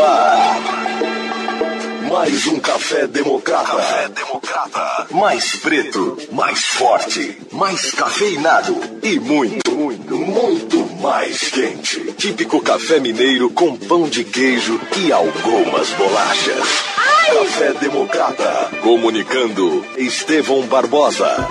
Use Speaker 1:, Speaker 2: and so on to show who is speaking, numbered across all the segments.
Speaker 1: no ar. Mais um café democrata. Café democrata. Mais preto, mais forte, mais cafeinado e muito, muito, muito mais quente. Típico café mineiro com pão de queijo e algumas bolachas. Ai. Café democrata. Comunicando Estevão Barbosa.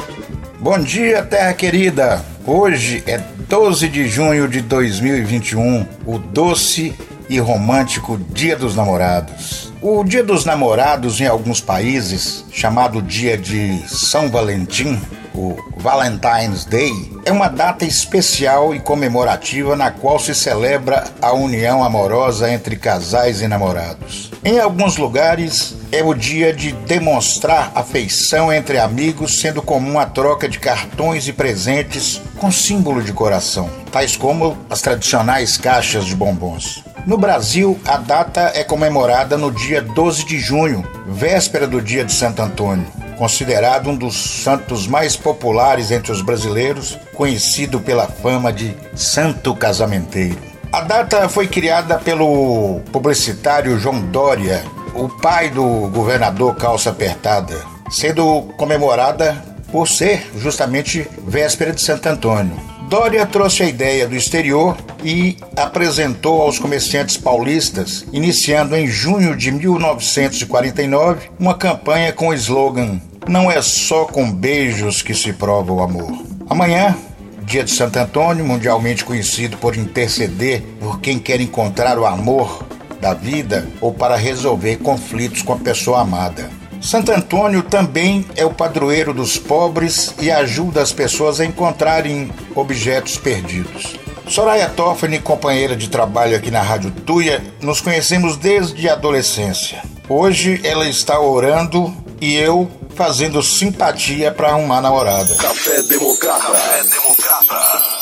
Speaker 2: Bom dia, terra querida. Hoje é 12 de junho de 2021, o doce e romântico Dia dos Namorados. O Dia dos Namorados, em alguns países, chamado Dia de São Valentim, o Valentine's Day, é uma data especial e comemorativa na qual se celebra a união amorosa entre casais e namorados. Em alguns lugares, é o dia de demonstrar afeição entre amigos, sendo comum a troca de cartões e presentes com símbolo de coração, tais como as tradicionais caixas de bombons. No Brasil, a data é comemorada no dia 12 de junho, véspera do dia de Santo Antônio, considerado um dos santos mais populares entre os brasileiros, conhecido pela fama de Santo Casamenteiro. A data foi criada pelo publicitário João Dória, o pai do governador Calça Apertada, sendo comemorada por ser justamente véspera de Santo Antônio. Dória trouxe a ideia do exterior e apresentou aos comerciantes paulistas, iniciando em junho de 1949 uma campanha com o slogan: Não é só com beijos que se prova o amor. Amanhã, dia de Santo Antônio, mundialmente conhecido por interceder por quem quer encontrar o amor da vida ou para resolver conflitos com a pessoa amada. Santo Antônio também é o padroeiro dos pobres e ajuda as pessoas a encontrarem objetos perdidos. Soraya Toffani, companheira de trabalho aqui na Rádio Tuia, nos conhecemos desde a adolescência. Hoje ela está orando e eu fazendo simpatia para arrumar namorada.
Speaker 1: Café Democrata. Café Democrata.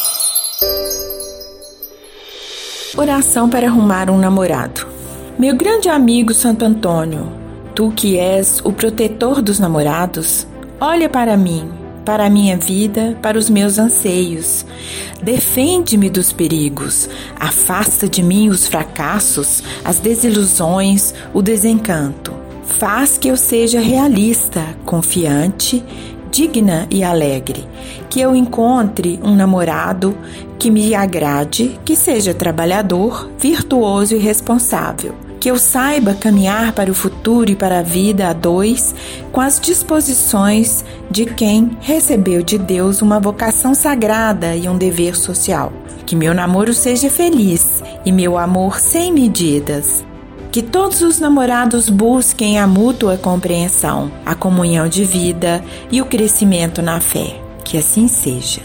Speaker 3: Oração para arrumar um namorado. Meu grande amigo Santo Antônio, tu que és o protetor dos namorados, olha para mim, para a minha vida, para os meus anseios. Defende-me dos perigos, afasta de mim os fracassos, as desilusões, o desencanto. Faz que eu seja realista, confiante, digna e alegre, que eu encontre um namorado que me agrade, que seja trabalhador, virtuoso e responsável que eu saiba caminhar para o futuro e para a vida a dois com as disposições de quem recebeu de Deus uma vocação sagrada e um dever social. Que meu namoro seja feliz e meu amor sem medidas. Que todos os namorados busquem a mútua compreensão, a comunhão de vida e o crescimento na fé. Que assim seja.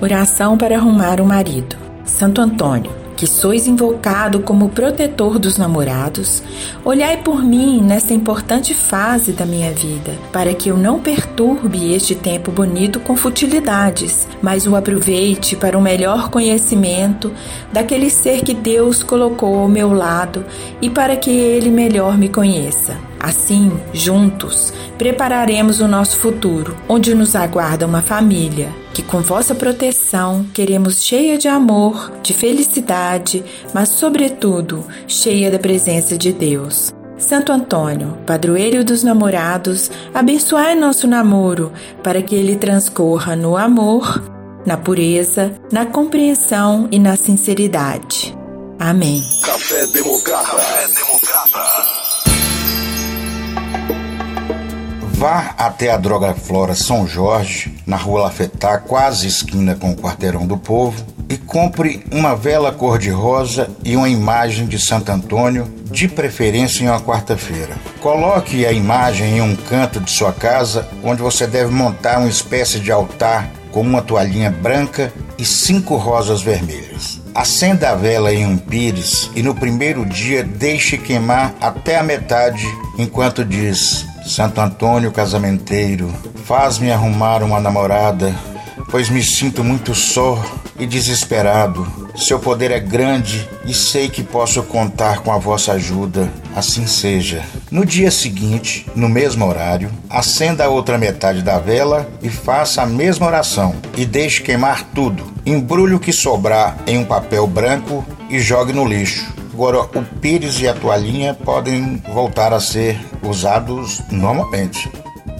Speaker 3: Oração para arrumar o marido. Santo Antônio que sois invocado como protetor dos namorados, olhai por mim nesta importante fase da minha vida, para que eu não perturbe este tempo bonito com futilidades, mas o aproveite para um melhor conhecimento daquele ser que Deus colocou ao meu lado e para que ele melhor me conheça. Assim, juntos, prepararemos o nosso futuro, onde nos aguarda uma família que, com vossa proteção, queremos cheia de amor, de felicidade, mas, sobretudo, cheia da presença de Deus. Santo Antônio, padroeiro dos namorados, abençoai nosso namoro para que ele transcorra no amor, na pureza, na compreensão e na sinceridade. Amém.
Speaker 1: Café Democrata. Café Democrata.
Speaker 2: Vá até a Droga Flora São Jorge, na rua Lafetá, quase esquina com o Quarteirão do Povo, e compre uma vela cor-de-rosa e uma imagem de Santo Antônio, de preferência em uma quarta-feira. Coloque a imagem em um canto de sua casa, onde você deve montar uma espécie de altar com uma toalhinha branca e cinco rosas vermelhas. Acenda a vela em um pires e no primeiro dia deixe queimar até a metade enquanto diz Santo Antônio casamenteiro, faz-me arrumar uma namorada, pois me sinto muito só e desesperado. Seu poder é grande e sei que posso contar com a vossa ajuda. Assim seja. No dia seguinte, no mesmo horário, acenda a outra metade da vela e faça a mesma oração e deixe queimar tudo. Embrulhe o que sobrar em um papel branco e jogue no lixo Agora, o pires e a toalhinha podem voltar a ser usados normalmente.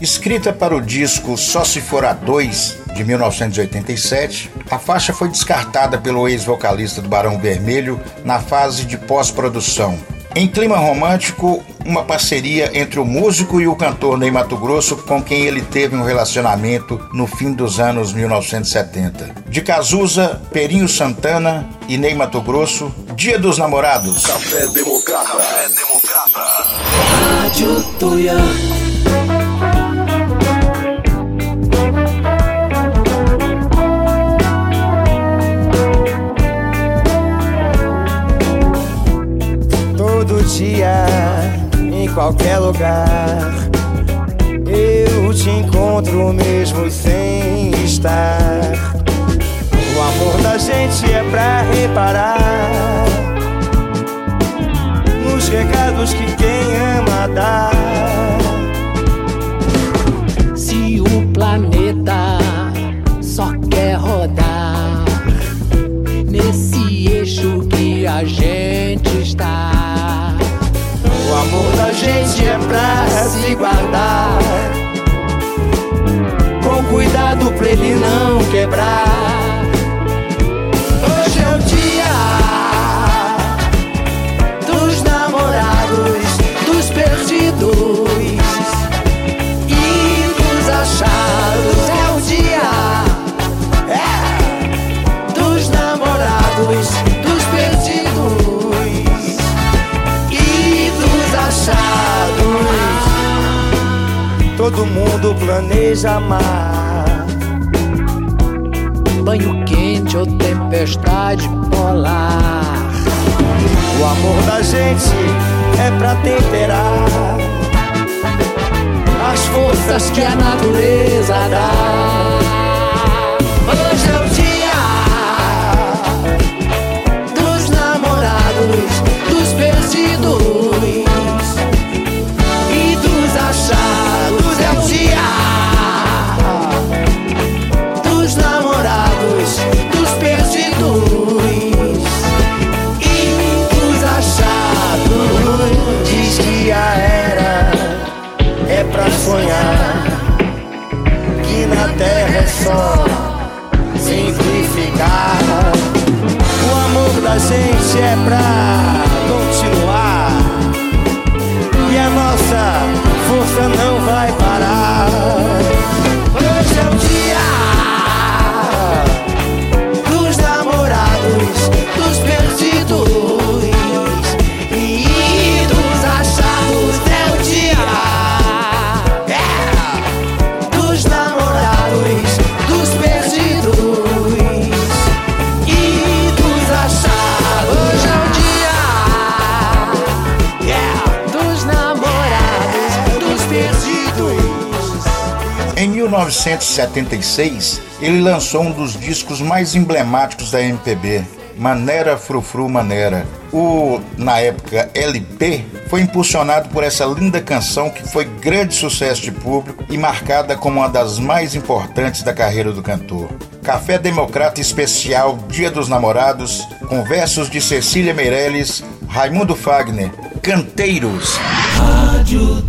Speaker 2: Escrita para o disco Só Se For a Dois, de 1987, a faixa foi descartada pelo ex-vocalista do Barão Vermelho na fase de pós-produção. Em clima romântico, uma parceria entre o músico e o cantor Ney Mato Grosso, com quem ele teve um relacionamento no fim dos anos 1970. De Cazuza, Perinho Santana e Ney Mato Grosso, Dia dos Namorados.
Speaker 1: Café Democrata. Café Democrata.
Speaker 4: Rádio Tuiano.
Speaker 5: dia, em qualquer lugar. Eu te encontro mesmo sem estar. O amor da gente é pra reparar nos recados que quem ama dá.
Speaker 4: Se o planeta só quer rodar nesse eixo que a gente está
Speaker 5: amor da gente é pra se guardar. Com cuidado pra ele não quebrar. Todo mundo planeja amar.
Speaker 4: Banho quente ou tempestade polar.
Speaker 5: O amor da gente é pra temperar as forças que a natureza dá. Hoje é o dia dos namorados, dos perdidos.
Speaker 2: 1976, ele lançou um dos discos mais emblemáticos da MPB, Manera Frufru Manera. O, na época, LP foi impulsionado por essa linda canção que foi grande sucesso de público e marcada como uma das mais importantes da carreira do cantor. Café Democrata Especial Dia dos Namorados, com versos de Cecília Meirelles, Raimundo Fagner, Canteiros.
Speaker 4: Rádio.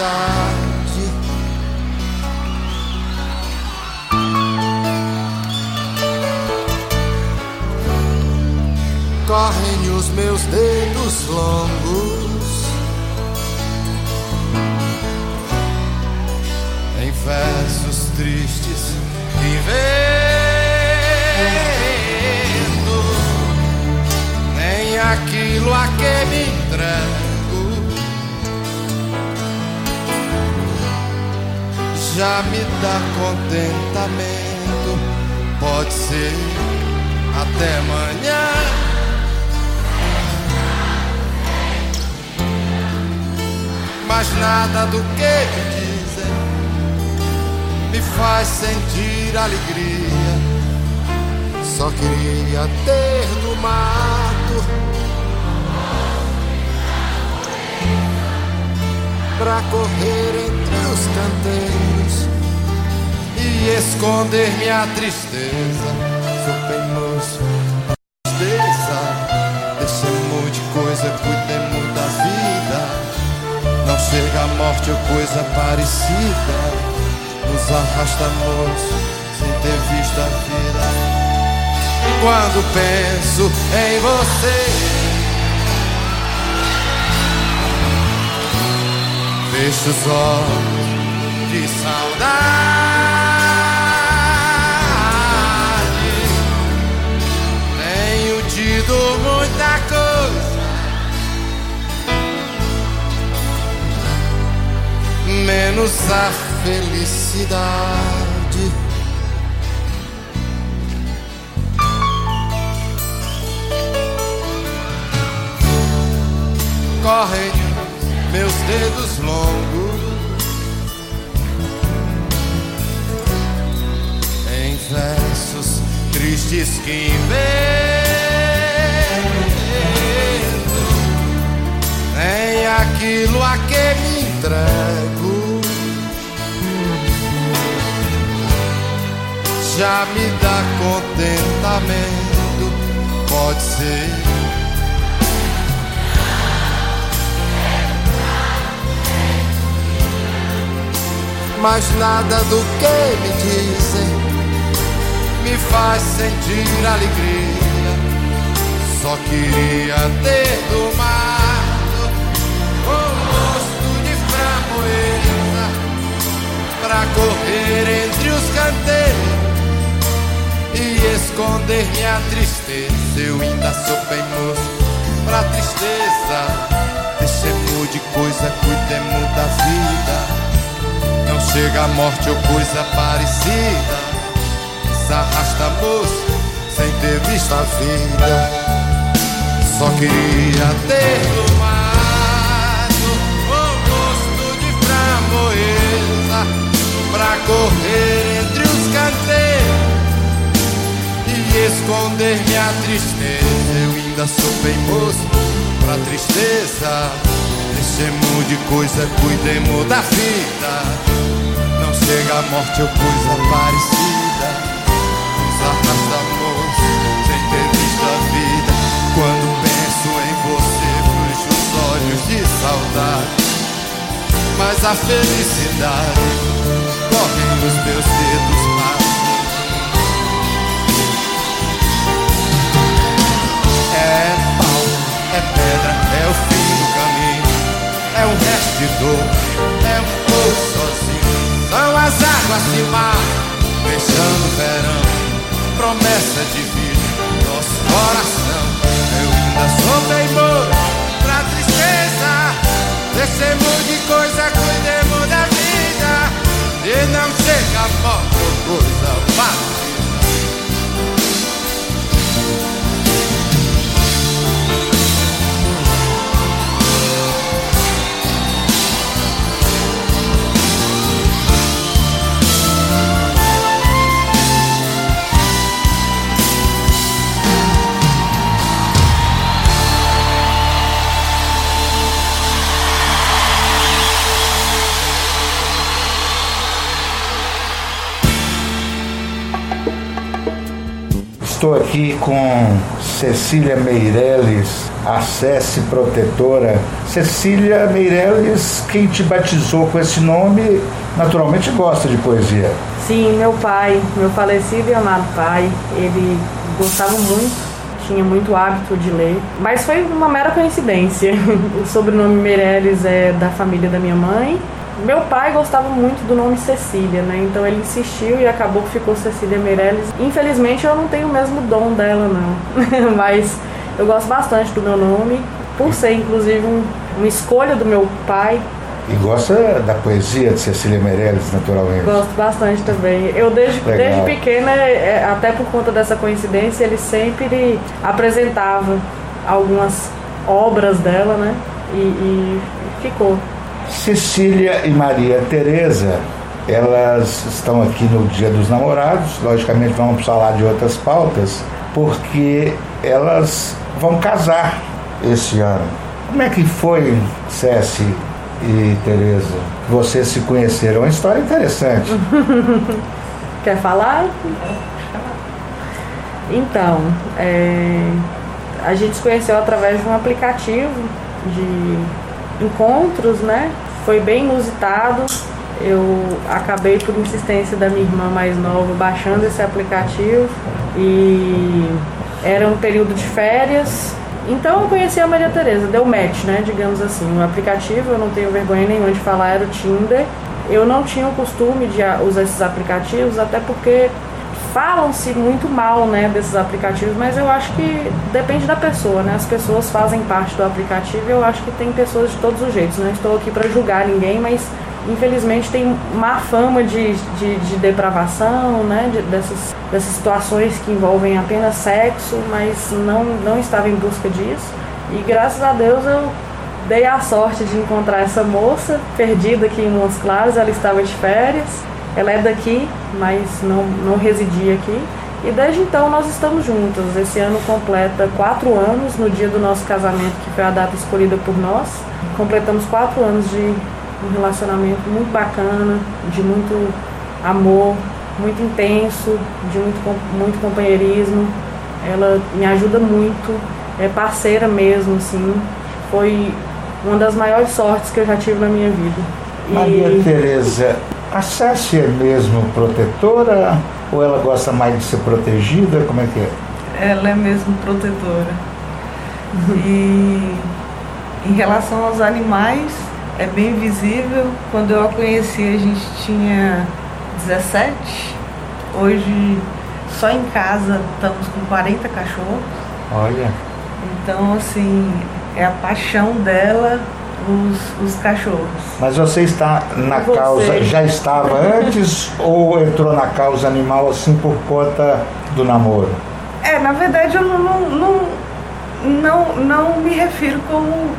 Speaker 5: Felicidade. correm os meus dedos longos em versos tristes e vendo nem aquilo a que me
Speaker 6: já me dá contentamento. Pode ser até amanhã. Mas nada do que me dizem me faz sentir alegria. Só queria ter no mato pra correr entre os canteiros e esconder minha tristeza. Sou teimoso, tristeza. Deixemos de coisa, cuidemos da vida. Não chega a morte ou coisa parecida. Nos arrastamos sem ter visto a vida. Quando penso em você. Fecho os olhos de saudade. Tenho tido muita coisa, menos a felicidade. Corre meus dedos longos. Em versos tristes que invento nem aquilo a que me entrego. Já me dá contentamento pode ser mas nada do que me dizem me faz sentir alegria. Só queria ter tomado um gosto de framboesa pra correr entre os canteiros e esconder minha tristeza. Eu ainda sou bem moço pra tristeza. Deixemos de coisa, cuidemos da vida. Chega a morte ou coisa parecida. Se arrasta moço sem ter visto a vida. Só queria ter tomado o gosto de framboesa pra correr entre os canteiros e esconder minha tristeza. Eu ainda sou bem moço pra tristeza. Deixemos de coisa, cuidemos da vida. Chega a morte ou coisa parecida. Nos arrastamos sem ter visto a vida. Quando penso em você, fecho os olhos de saudade. Mas a felicidade corre nos meus dedos mágicos. É pau, é pedra, é o fim do caminho é um resto de dor, é um pouco sozinho. São as águas de mar, fechando o verão, promessa de vida, nosso coração. Eu ainda sou teimoso pra tristeza, deixemos de coisa, cuidemos da vida, e não chega a morte coisa fácil.
Speaker 2: Estou aqui com Cecília Meirelles, Acesse Protetora. Cecília Meirelles, quem te batizou com esse nome, naturalmente gosta de poesia.
Speaker 7: Sim, meu pai, meu falecido e amado pai, ele gostava muito, tinha muito hábito de ler, mas foi uma mera coincidência. O sobrenome Meirelles é da família da minha mãe meu pai gostava muito do nome Cecília, né? Então ele insistiu e acabou que ficou Cecília Meirelles. Infelizmente eu não tenho o mesmo dom dela, não. Mas eu gosto bastante do meu nome, por ser inclusive um, uma escolha do meu pai
Speaker 2: E gosta da poesia de Cecília Meirelles, naturalmente?
Speaker 7: Gosto bastante também. Eu desde, desde pequena, é, até por conta dessa coincidência, ele sempre apresentava algumas obras dela, né? E, e ficou.
Speaker 2: Cecília e Maria Tereza, elas estão aqui no Dia dos Namorados, logicamente vamos falar de outras pautas, porque elas vão casar esse ano. Como é que foi, Ceci e Tereza? Vocês se conheceram? É uma história interessante.
Speaker 7: Quer falar? Então, é, a gente se conheceu através de um aplicativo de encontros, né? Foi bem inusitado. Eu acabei, por insistência da minha irmã mais nova, baixando esse aplicativo e era um período de férias então eu conheci a Maria Tereza, deu match, né, digamos assim. O aplicativo, eu não tenho vergonha nenhuma de falar, era o Tinder. Eu não tinha o costume de usar esses aplicativos, até porque falam-se muito mal, né, desses aplicativos, mas eu acho que depende da pessoa, né? As pessoas fazem parte do aplicativo e eu acho que tem pessoas de todos os jeitos. Não estou aqui para julgar ninguém, mas infelizmente tem má fama de, de, de depravação, né, de, dessas, dessas situações que envolvem apenas sexo, mas não, não estava em busca disso. E graças a Deus eu dei a sorte de encontrar essa moça perdida aqui em Montes Claros, ela estava de férias, ela é daqui, mas não, não residia aqui. E desde então nós estamos juntos. Esse ano completa quatro anos, no dia do nosso casamento, que foi a data escolhida por nós. Completamos quatro anos de um relacionamento muito bacana, de muito amor, muito intenso, de muito, muito companheirismo. Ela me ajuda muito, é parceira mesmo, assim. Foi uma das maiores sortes que eu já tive na minha vida.
Speaker 2: Maria Tereza, a Cécia é mesmo protetora ou ela gosta mais de ser protegida? Como é que é?
Speaker 8: Ela é mesmo protetora. e em relação aos animais, é bem visível. Quando eu a conheci, a gente tinha 17. Hoje, só em casa, estamos com 40 cachorros.
Speaker 2: Olha.
Speaker 8: Então, assim, é a paixão dela os, os cachorros.
Speaker 2: Mas você está na você. causa, já estava antes ou entrou na causa animal assim por conta do namoro?
Speaker 8: É, na verdade eu não, não, não, não me refiro como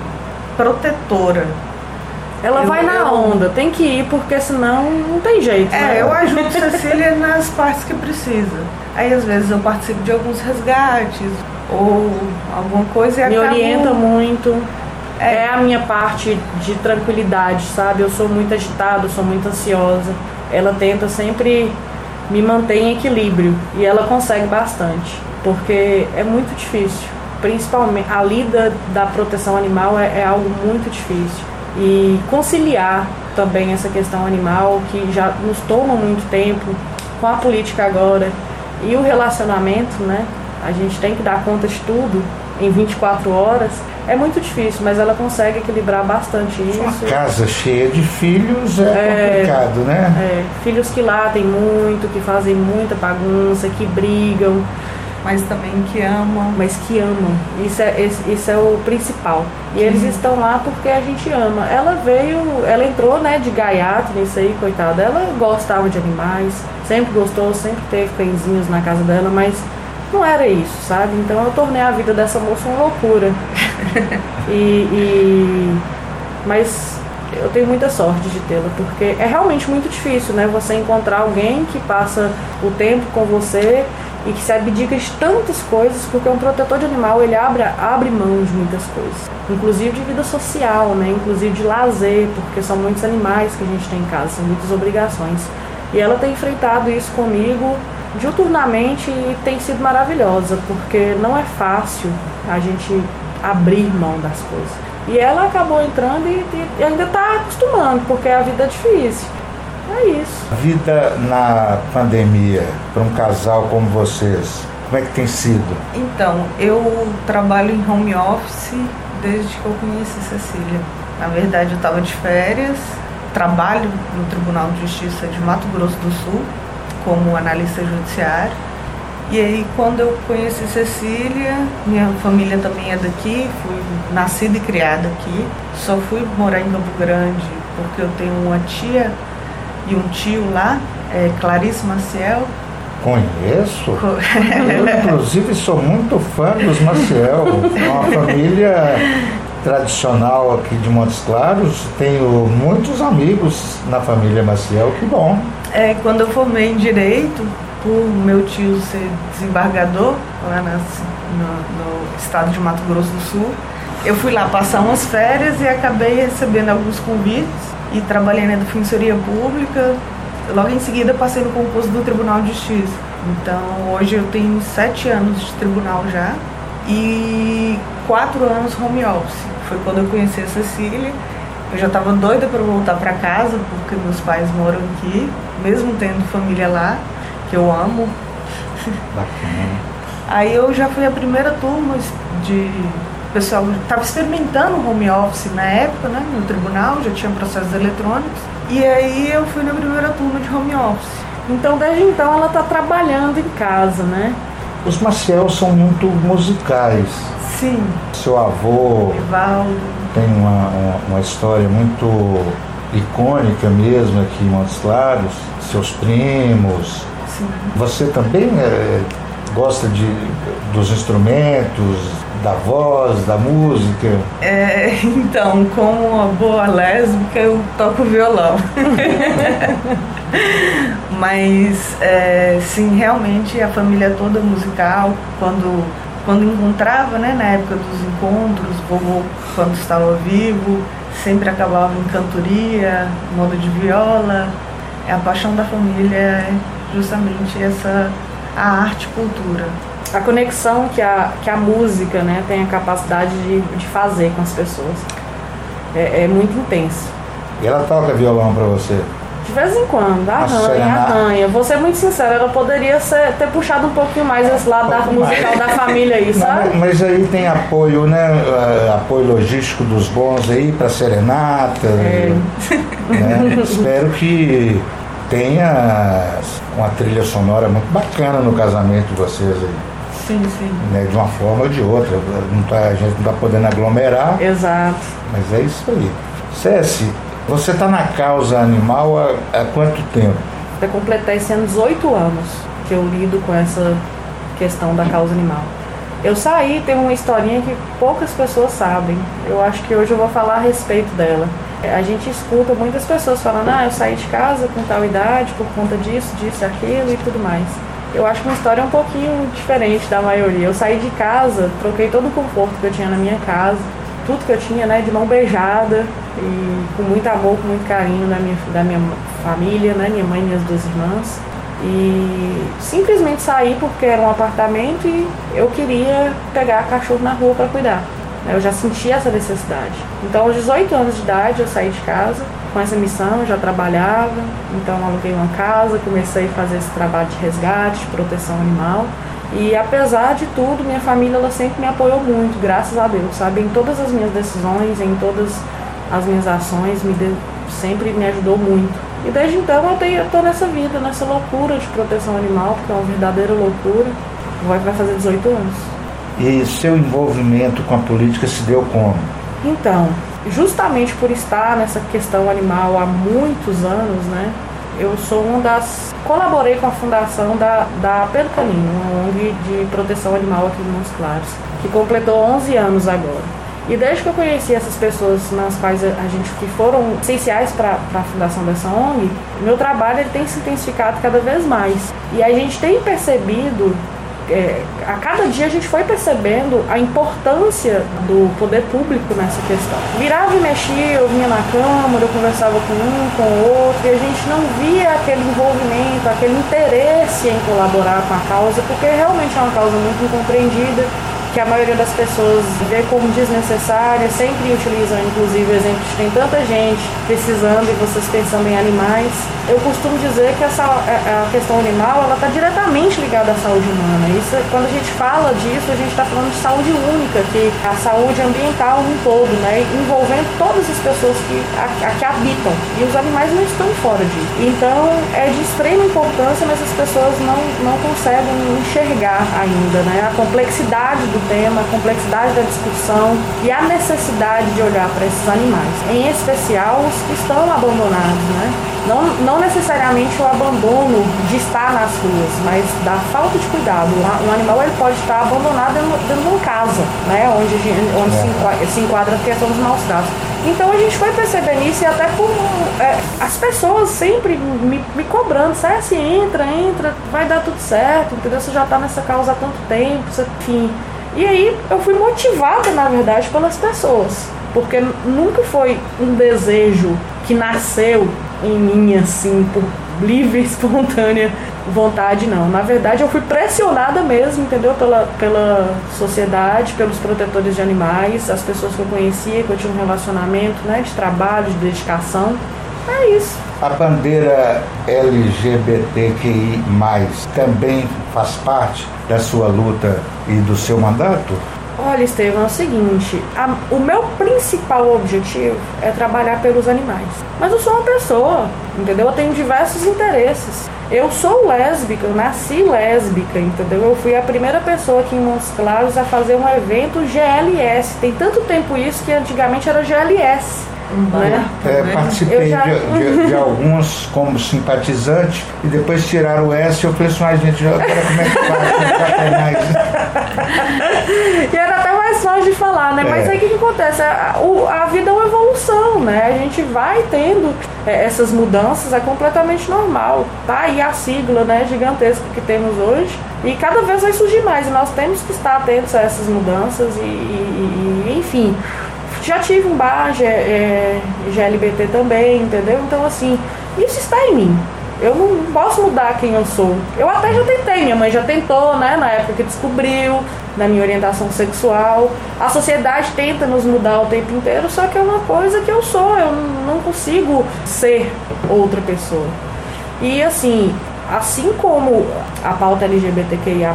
Speaker 8: protetora.
Speaker 7: Ela eu, vai na eu... onda, tem que ir, porque senão não tem jeito.
Speaker 8: É,
Speaker 7: né?
Speaker 8: eu ajudo Cecília nas partes que precisa. Aí às vezes eu participo de alguns resgates ou alguma coisa e
Speaker 7: Me
Speaker 8: acabo...
Speaker 7: orienta muito. É. a minha parte de tranquilidade, sabe? Eu sou muito agitada, sou muito ansiosa. Ela tenta sempre me manter em equilíbrio e ela consegue bastante, porque é muito difícil. Principalmente a lida da proteção animal é, é algo muito difícil e conciliar também essa questão animal que já nos toma muito tempo com a política agora e o relacionamento, né? A gente tem que dar conta de tudo em 24 horas. É muito difícil, mas ela consegue equilibrar bastante isso.
Speaker 2: Uma casa cheia de filhos é, é complicado, né?
Speaker 7: É, filhos que latem muito, que fazem muita bagunça, que brigam
Speaker 8: mas também que amam.
Speaker 7: Mas que amam. Isso é, isso é o principal. E Sim. eles estão lá porque a gente ama. Ela veio, ela entrou né, de gaiato nisso aí, coitada. Ela gostava de animais, sempre gostou, sempre teve cãezinhos na casa dela, mas não era isso, sabe? Então eu tornei a vida dessa moça uma loucura. e, e, Mas eu tenho muita sorte de tê-la, porque é realmente muito difícil, né? Você encontrar alguém que passa o tempo com você e que se abdica de tantas coisas, porque um protetor de animal ele abre, abre mão de muitas coisas, inclusive de vida social, né? inclusive de lazer, porque são muitos animais que a gente tem em casa, são muitas obrigações. E ela tem enfrentado isso comigo diuturnamente e tem sido maravilhosa, porque não é fácil a gente abrir mão das coisas. E ela acabou entrando e, e ainda está acostumando, porque a vida é difícil. É isso.
Speaker 2: Vida na pandemia para um casal como vocês, como é que tem sido?
Speaker 8: Então, eu trabalho em home office desde que eu conheci Cecília. Na verdade, eu estava de férias, trabalho no Tribunal de Justiça de Mato Grosso do Sul como analista judiciário. E aí, quando eu conheci Cecília, minha família também é daqui, fui nascida e criada aqui. Só fui morar em Campo Grande porque eu tenho uma tia e um tio lá, é Clarice Maciel.
Speaker 2: Conheço. Eu, inclusive, sou muito fã dos Maciel. É uma família tradicional aqui de Montes Claros. Tenho muitos amigos na família Maciel, que bom.
Speaker 8: É, quando eu formei em Direito, por meu tio ser desembargador lá na, no, no estado de Mato Grosso do Sul, eu fui lá passar umas férias e acabei recebendo alguns convites e trabalhei na Defensoria Pública. Logo em seguida passei no concurso do Tribunal de Justiça. Então hoje eu tenho sete anos de tribunal já e quatro anos home office. Foi quando eu conheci a Cecília. Eu já estava doida para voltar para casa porque meus pais moram aqui, mesmo tendo família lá, que eu amo.
Speaker 2: Bacana.
Speaker 8: Aí eu já fui a primeira turma de o pessoal estava experimentando home office na época, né, no tribunal, já tinha processos eletrônicos. E aí eu fui na primeira turma de home office.
Speaker 7: Então, desde então, ela está trabalhando em casa, né?
Speaker 2: Os Maciel são muito musicais.
Speaker 8: Sim.
Speaker 2: Seu avô
Speaker 8: Evaldo.
Speaker 2: Tem uma, uma, uma história muito icônica mesmo aqui em Montes Claros. Seus primos.
Speaker 8: Sim.
Speaker 2: Você também é, gosta de, dos instrumentos, da voz, da música?
Speaker 8: É, então, como uma boa lésbica, eu toco violão. Mas, é, sim, realmente a família toda musical, quando, quando encontrava, né, na época dos encontros, vovô, quando estava vivo, sempre acabava em cantoria, modo de viola. A paixão da família é justamente essa a arte e cultura
Speaker 7: a conexão que a, que a música né, tem a capacidade de, de fazer com as pessoas. É, é muito intenso.
Speaker 2: E ela toca violão para você?
Speaker 7: De vez em quando, arranha, arranha. Vou ser muito sincera, ela poderia ser, ter puxado um pouquinho mais esse lado da musical da família aí, sabe?
Speaker 2: Não, mas aí tem apoio, né? Uh, apoio logístico dos bons aí para serenata. É. Né? Espero que tenha uma trilha sonora muito bacana no casamento de vocês aí.
Speaker 8: Sim, sim.
Speaker 2: Né, de uma forma ou de outra. Não tá, a gente não está podendo aglomerar.
Speaker 7: Exato.
Speaker 2: Mas é isso aí. Ceci, você está na causa animal há, há quanto tempo?
Speaker 7: Vai completar esse ano 18 anos que eu lido com essa questão da causa animal. Eu saí, tem uma historinha que poucas pessoas sabem. Eu acho que hoje eu vou falar a respeito dela. A gente escuta muitas pessoas falando, ah, eu saí de casa com tal idade por conta disso, disso, aquilo e tudo mais eu acho que uma história é um pouquinho diferente da maioria. Eu saí de casa, troquei todo o conforto que eu tinha na minha casa, tudo que eu tinha, né, de mão beijada e com muito amor, com muito carinho da minha, da minha família, né, minha mãe e minhas duas irmãs. E simplesmente saí porque era um apartamento e eu queria pegar cachorro na rua para cuidar. Eu já sentia essa necessidade. Então, aos 18 anos de idade, eu saí de casa com essa missão, já trabalhava, então aluguei uma casa, comecei a fazer esse trabalho de resgate, de proteção animal. E apesar de tudo, minha família ela sempre me apoiou muito, graças a Deus, sabe? Em todas as minhas decisões, em todas as minhas ações, me deu, sempre me ajudou muito. E desde então eu, tenho, eu tô nessa vida, nessa loucura de proteção animal, porque é uma verdadeira loucura. Vai, vai fazer 18 anos.
Speaker 2: E seu envolvimento com a política se deu como?
Speaker 7: Então, justamente por estar nessa questão animal há muitos anos, né? Eu sou uma das. colaborei com a fundação da, da Pelo Caminho, uma ONG de proteção animal aqui em Montes Claros, que completou 11 anos agora. E desde que eu conheci essas pessoas nas quais a gente que foram essenciais para a fundação dessa ONG, meu trabalho ele tem se intensificado cada vez mais. E a gente tem percebido é, a cada dia a gente foi percebendo a importância do poder público nessa questão. Virava e mexia, eu vinha na Câmara, eu conversava com um, com o outro, e a gente não via aquele envolvimento, aquele interesse em colaborar com a causa, porque realmente é uma causa muito incompreendida que a maioria das pessoas vê como desnecessária, sempre utilizam inclusive exemplos de tem tanta gente precisando e vocês pensando em animais. Eu costumo dizer que essa, a questão animal ela está diretamente ligada à saúde humana. Isso, quando a gente fala disso, a gente está falando de saúde única, que a saúde ambiental no todo, né, envolvendo todas as pessoas que, a, a que habitam. E os animais não estão fora disso. Então é de extrema importância, mas as pessoas não, não conseguem enxergar ainda né, a complexidade do tema, a complexidade da discussão e a necessidade de olhar para esses animais, em especial os que estão abandonados, né? Não, não necessariamente o abandono de estar nas ruas, mas da falta de cuidado. Um animal ele pode estar abandonado dentro, de uma casa, né? onde, onde se, enquadra, se enquadra a questão dos maus tratos. Então a gente foi percebendo isso e até por é, as pessoas sempre me, me cobrando, sai assim, entra, entra, vai dar tudo certo, entendeu? Você já está nessa causa há tanto tempo, você, enfim. E aí eu fui motivada, na verdade, pelas pessoas. Porque nunca foi um desejo que nasceu em mim, assim, por livre, espontânea vontade, não. Na verdade, eu fui pressionada mesmo, entendeu? Pela, pela sociedade, pelos protetores de animais, as pessoas que eu conhecia, que eu tinha um relacionamento, né, de trabalho, de dedicação. É isso.
Speaker 2: A bandeira LGBTQI também faz parte da sua luta e do seu mandato?
Speaker 7: Olha, Estevam, é o seguinte: a, o meu principal objetivo é trabalhar pelos animais. Mas eu sou uma pessoa, entendeu? Eu tenho diversos interesses. Eu sou lésbica, eu nasci lésbica, entendeu? Eu fui a primeira pessoa aqui em Montes Claros a fazer um evento GLS. Tem tanto tempo isso que antigamente era GLS. Né?
Speaker 2: É, participei já... de, de, de, alguns como simpatizante e depois tiraram o S e eu falei assim, ah, gente, agora como é que faz?
Speaker 7: e era até mais fácil de falar, né? É. Mas aí o que, que acontece? A, a, vida é uma evolução, né? A gente vai tendo é, essas mudanças, é completamente normal. Tá aí a sigla né, gigantesca que temos hoje. E cada vez vai surgir mais. E nós temos que estar atentos a essas mudanças e, e, e enfim. Já tive um bar é, GLBT também, entendeu? Então, assim, isso está em mim. Eu não posso mudar quem eu sou. Eu até já tentei, minha mãe já tentou, né? Na época que descobriu, na minha orientação sexual. A sociedade tenta nos mudar o tempo inteiro, só que é uma coisa que eu sou. Eu não consigo ser outra pessoa. E assim, assim como a pauta LGBTQIA,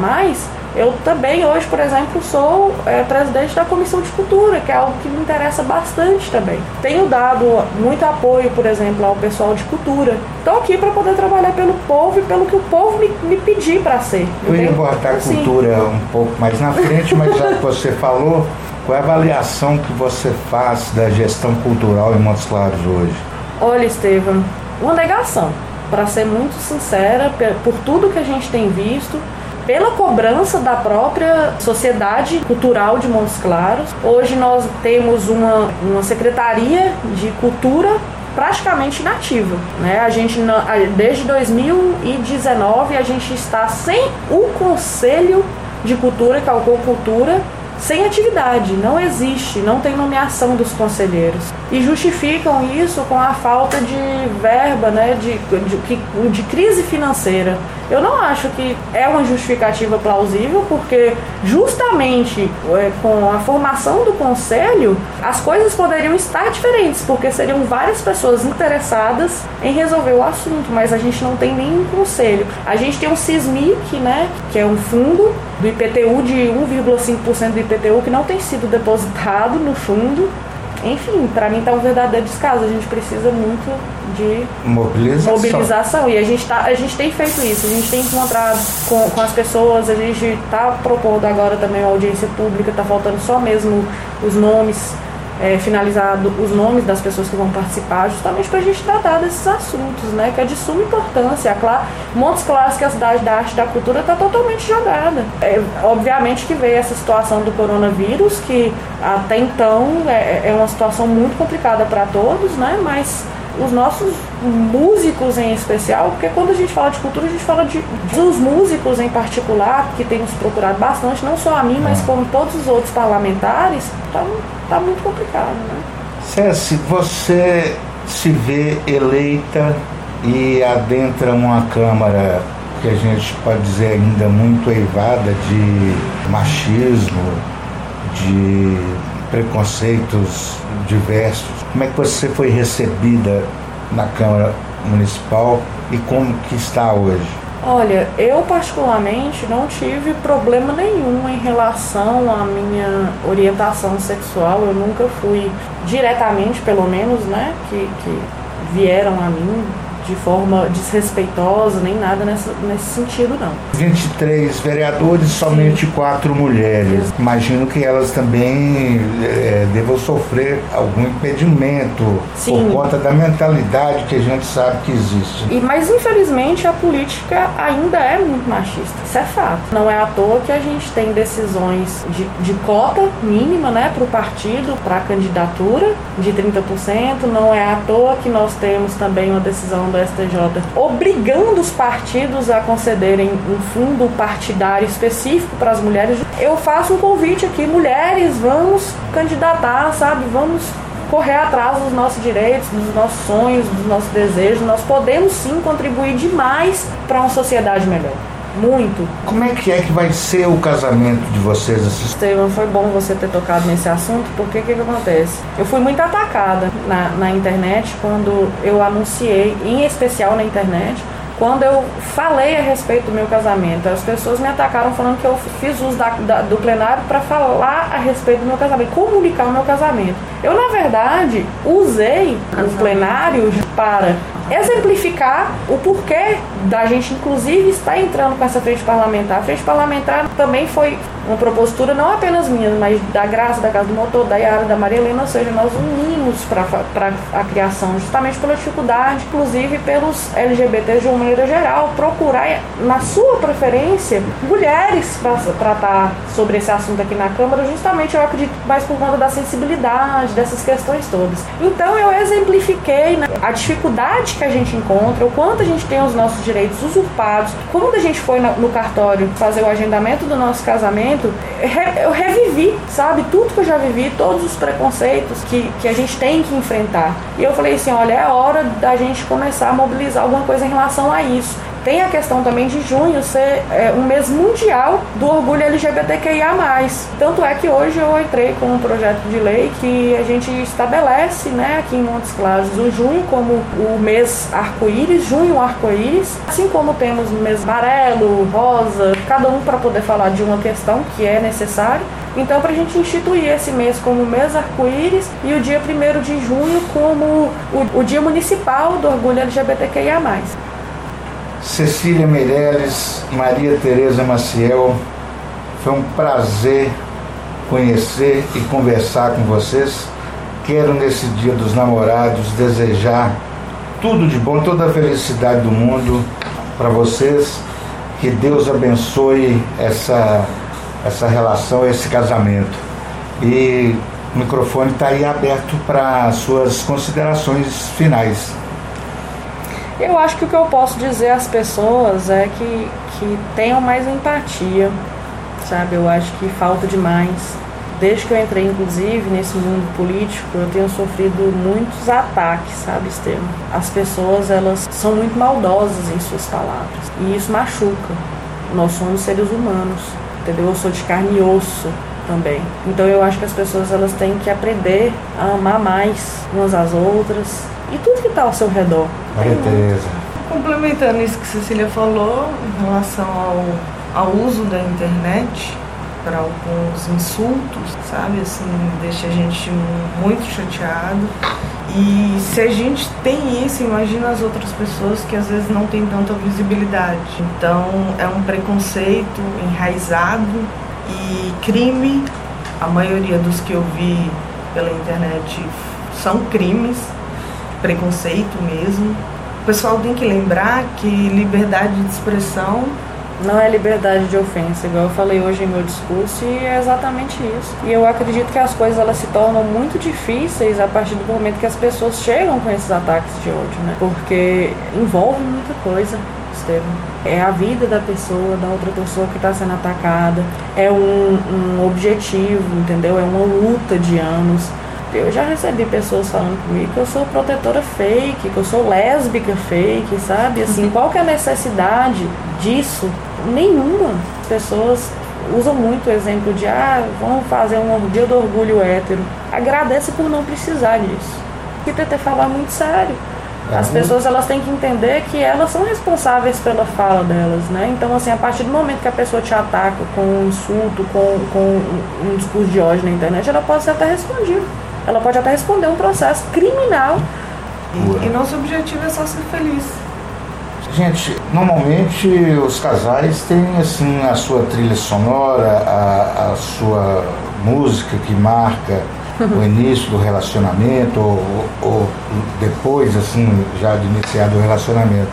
Speaker 7: eu também hoje, por exemplo, sou é, presidente da Comissão de Cultura, que é algo que me interessa bastante também. Tenho dado muito apoio, por exemplo, ao pessoal de cultura. Estou aqui para poder trabalhar pelo povo e pelo que o povo me, me pedir para ser.
Speaker 2: Eu ia botar a assim. cultura um pouco mais na frente, mas já que você falou, qual é a avaliação que você faz da gestão cultural em Montes Claros hoje?
Speaker 7: Olha, Estevam, uma negação. Para ser muito sincera, por tudo que a gente tem visto, pela cobrança da própria Sociedade Cultural de Montes Claros. Hoje nós temos uma, uma secretaria de cultura praticamente inativa. Né? A gente, desde 2019, a gente está sem o Conselho de Cultura, que é o Cultura, sem atividade, não existe, não tem nomeação dos conselheiros. E justificam isso com a falta de verba, né, de, de, de crise financeira. Eu não acho que é uma justificativa plausível, porque justamente é, com a formação do conselho, as coisas poderiam estar diferentes, porque seriam várias pessoas interessadas em resolver o assunto, mas a gente não tem nenhum conselho. A gente tem um CISMIC, né, que é um fundo do IPTU de 1,5% do IPTU que não tem sido depositado no fundo enfim, para mim tá um verdadeiro descaso. A gente precisa muito de
Speaker 2: mobilização.
Speaker 7: mobilização. E a gente, tá, a gente tem feito isso, a gente tem encontrado com, com as pessoas, a gente tá propondo agora também uma audiência pública, tá faltando só mesmo os nomes é, finalizado os nomes das pessoas que vão participar, justamente para a gente tratar desses assuntos, né, que é de suma importância. Claro, Montes Claros, que é a cidade da arte e da cultura, está totalmente jogada. É, obviamente que veio essa situação do coronavírus, que até então é, é uma situação muito complicada para todos, né, mas os nossos músicos em especial, porque quando a gente fala de cultura, a gente fala de, dos músicos em particular, que tem nos procurado bastante, não só a mim, mas como todos os outros parlamentares, tá, tá muito complicado, né?
Speaker 2: César, você se vê eleita e adentra uma Câmara que a gente pode dizer ainda muito eivada de machismo, de preconceitos diversos. Como é que você foi recebida na Câmara Municipal e como que está hoje?
Speaker 7: Olha, eu particularmente não tive problema nenhum em relação à minha orientação sexual. Eu nunca fui diretamente, pelo menos, né, que, que vieram a mim de forma desrespeitosa, nem nada nessa, nesse sentido, não.
Speaker 2: 23 vereadores, somente Sim. quatro mulheres. Imagino que elas também é, devam sofrer algum impedimento Sim. por conta da mentalidade que a gente sabe que existe.
Speaker 7: E, mas, infelizmente, a política ainda é muito machista. Isso é fato. Não é à toa que a gente tem decisões de, de cota mínima né, para o partido, para a candidatura de 30%. Não é à toa que nós temos também uma decisão do STJ obrigando os partidos a concederem um fundo partidário específico para as mulheres. Eu faço um convite aqui, mulheres, vamos candidatar, sabe? Vamos correr atrás dos nossos direitos, dos nossos sonhos, dos nossos desejos. Nós podemos sim contribuir demais para uma sociedade melhor. Muito.
Speaker 2: Como é que é que vai ser o casamento de vocês?
Speaker 7: Estevam, foi bom você ter tocado nesse assunto, porque o que, que acontece? Eu fui muito atacada na, na internet quando eu anunciei, em especial na internet, quando eu falei a respeito do meu casamento, as pessoas me atacaram falando que eu fiz uso da, da, do plenário para falar a respeito do meu casamento, comunicar o meu casamento. Eu, na verdade, usei o plenário para exemplificar o porquê da gente, inclusive, estar entrando com essa frente parlamentar. A frente parlamentar também foi uma propositura não apenas minha, mas da Graça, da Casa do Motor, da Yara, da Maria Helena, ou seja, nós unimos para a criação, justamente pela dificuldade, inclusive pelos LGBTs de uma maneira geral, procurar, na sua preferência, mulheres para tratar sobre esse assunto aqui na Câmara, justamente eu acredito mais por conta da sensibilidade, dessas questões todas. Então eu exemplifiquei né, a dificuldade que a gente encontra, o quanto a gente tem os nossos direitos usurpados. Quando a gente foi no cartório fazer o agendamento do nosso casamento, eu revivi, sabe, tudo que eu já vivi, todos os preconceitos que, que a gente tem que enfrentar. E eu falei assim: olha, é hora da gente começar a mobilizar alguma coisa em relação a isso. Tem a questão também de junho ser é, um mês mundial do orgulho LGBTQIA. Tanto é que hoje eu entrei com um projeto de lei que a gente estabelece né, aqui em Montes Claros o junho como o mês arco-íris, junho arco-íris, assim como temos o mês amarelo, rosa, cada um para poder falar de uma questão que é necessária. Então, para a gente instituir esse mês como mês arco-íris e o dia 1 de junho como o, o dia municipal do orgulho LGBTQIA.
Speaker 2: Cecília Meirelles, Maria Tereza Maciel, foi um prazer conhecer e conversar com vocês. Quero nesse Dia dos Namorados desejar tudo de bom, toda a felicidade do mundo para vocês. Que Deus abençoe essa, essa relação, esse casamento. E o microfone está aí aberto para suas considerações finais.
Speaker 7: Eu acho que o que eu posso dizer às pessoas é que, que tenham mais empatia, sabe? Eu acho que falta demais. Desde que eu entrei, inclusive, nesse mundo político, eu tenho sofrido muitos ataques, sabe, Estevam? As pessoas, elas são muito maldosas em suas palavras. E isso machuca. Nós somos seres humanos, entendeu? Eu sou de carne e osso também. Então eu acho que as pessoas, elas têm que aprender a amar mais umas às outras, e tudo que está ao seu redor.
Speaker 2: Certeza.
Speaker 8: Complementando isso que Cecília falou em relação ao, ao uso da internet para alguns insultos, sabe? Assim, deixa a gente muito chateado. E se a gente tem isso, imagina as outras pessoas que às vezes não têm tanta visibilidade. Então é um preconceito enraizado e crime. A maioria dos que eu vi pela internet são crimes preconceito mesmo. O pessoal tem que lembrar que liberdade de expressão
Speaker 7: não é liberdade de ofensa, igual eu falei hoje em meu discurso, e é exatamente isso. E eu acredito que as coisas elas se tornam muito difíceis a partir do momento que as pessoas chegam com esses ataques de ódio, né? Porque envolve muita coisa, Estevam. É a vida da pessoa, da outra pessoa que está sendo atacada, é um, um objetivo, entendeu? É uma luta de anos. Eu já recebi pessoas falando comigo que eu sou protetora fake, que eu sou lésbica fake, sabe? Assim, uhum. qual que é a necessidade disso? Nenhuma. As pessoas usam muito o exemplo de ah, vamos fazer um dia do orgulho hétero. Agradece por não precisar disso. E TT falar muito sério. As pessoas elas têm que entender que elas são responsáveis pela fala delas, né? Então, assim, a partir do momento que a pessoa te ataca com um insulto, com, com um discurso de ódio na internet, ela pode ser até respondida ela pode até responder um processo criminal
Speaker 8: E, e nosso objetivo é só ser feliz.
Speaker 2: Gente, normalmente os casais têm assim a sua trilha sonora, a, a sua música que marca o início do relacionamento ou, ou, depois assim já de iniciado o relacionamento.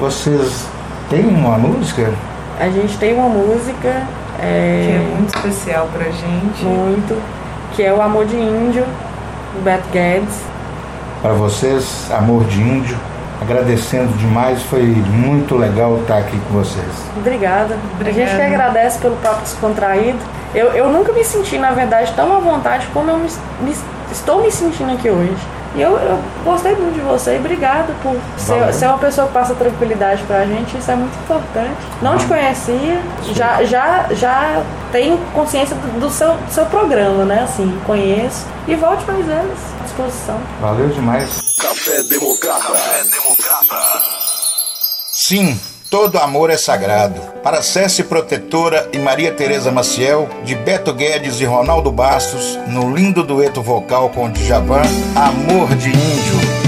Speaker 2: Vocês têm uma música?
Speaker 7: A gente tem uma música
Speaker 8: é... que é muito especial pra gente.
Speaker 7: Muito. Que é o Amor de Índio, do Beto Guedes.
Speaker 2: Para vocês, Amor de Índio agradecendo demais, foi muito legal estar aqui com vocês.
Speaker 7: Obrigada. Obrigada. A gente que agradece pelo papo descontraído. Eu, eu nunca me senti, na verdade, tão à vontade como eu me, me, estou me sentindo aqui hoje. E eu, eu gostei muito de você e obrigada por ser, ser, uma pessoa que passa tranquilidade pra gente, isso é muito importante. Não te conhecia, já, já, já tenho consciência do, do seu, do seu programa, né? Assim, conheço. E volte mais vezes à disposição.
Speaker 2: Valeu demais.
Speaker 1: Café Democrata. Café Democrata.
Speaker 2: Sim, todo amor é sagrado. Para Cécia Protetora e Maria Tereza Maciel, de Beto Guedes e Ronaldo Bastos, no lindo dueto vocal com Djavan, Amor de Índio.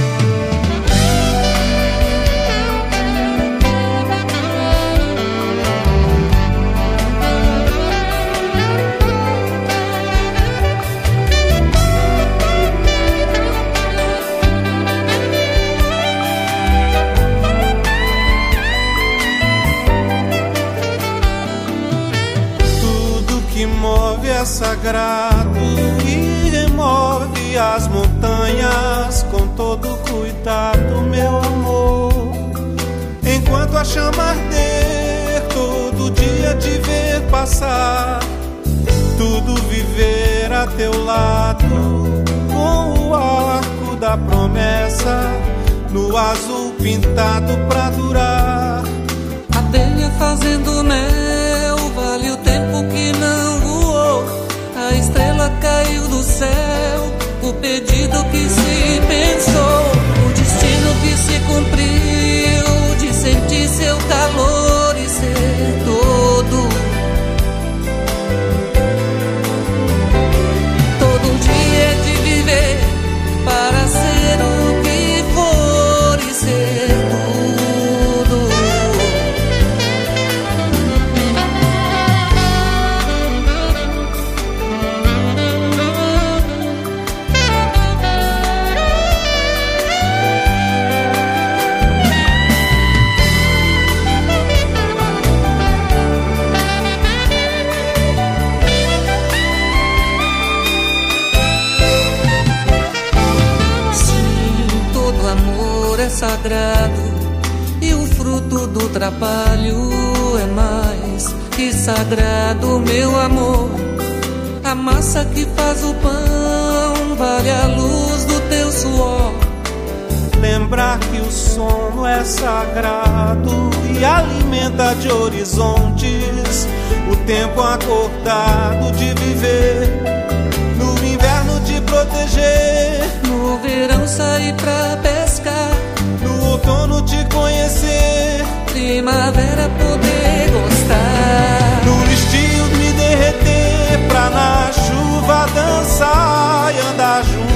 Speaker 9: Sagrado e remove as montanhas com todo cuidado, meu amor. Enquanto a chama arder, todo dia te ver passar, tudo viver a teu lado, com o arco da promessa no azul pintado pra durar.
Speaker 10: A telha fazendo mel, caiu do céu, o pedido que se pensou, e o fruto do trabalho é mais que sagrado, meu amor. A massa que faz o pão vale a luz do teu suor.
Speaker 9: Lembrar que o sono é sagrado e alimenta de horizontes o tempo acordado de viver. No inverno de proteger,
Speaker 10: no verão sair pra pescar
Speaker 9: outono te conhecer,
Speaker 10: primavera poder gostar,
Speaker 9: no estio me derreter pra na chuva dançar e andar junto.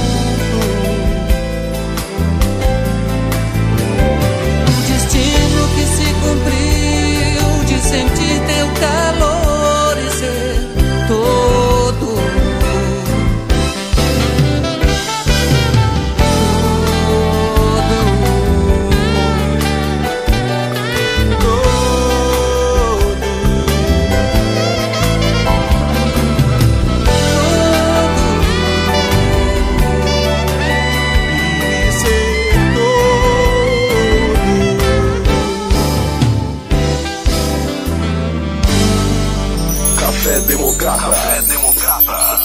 Speaker 1: Café Democrata. Café Democrata.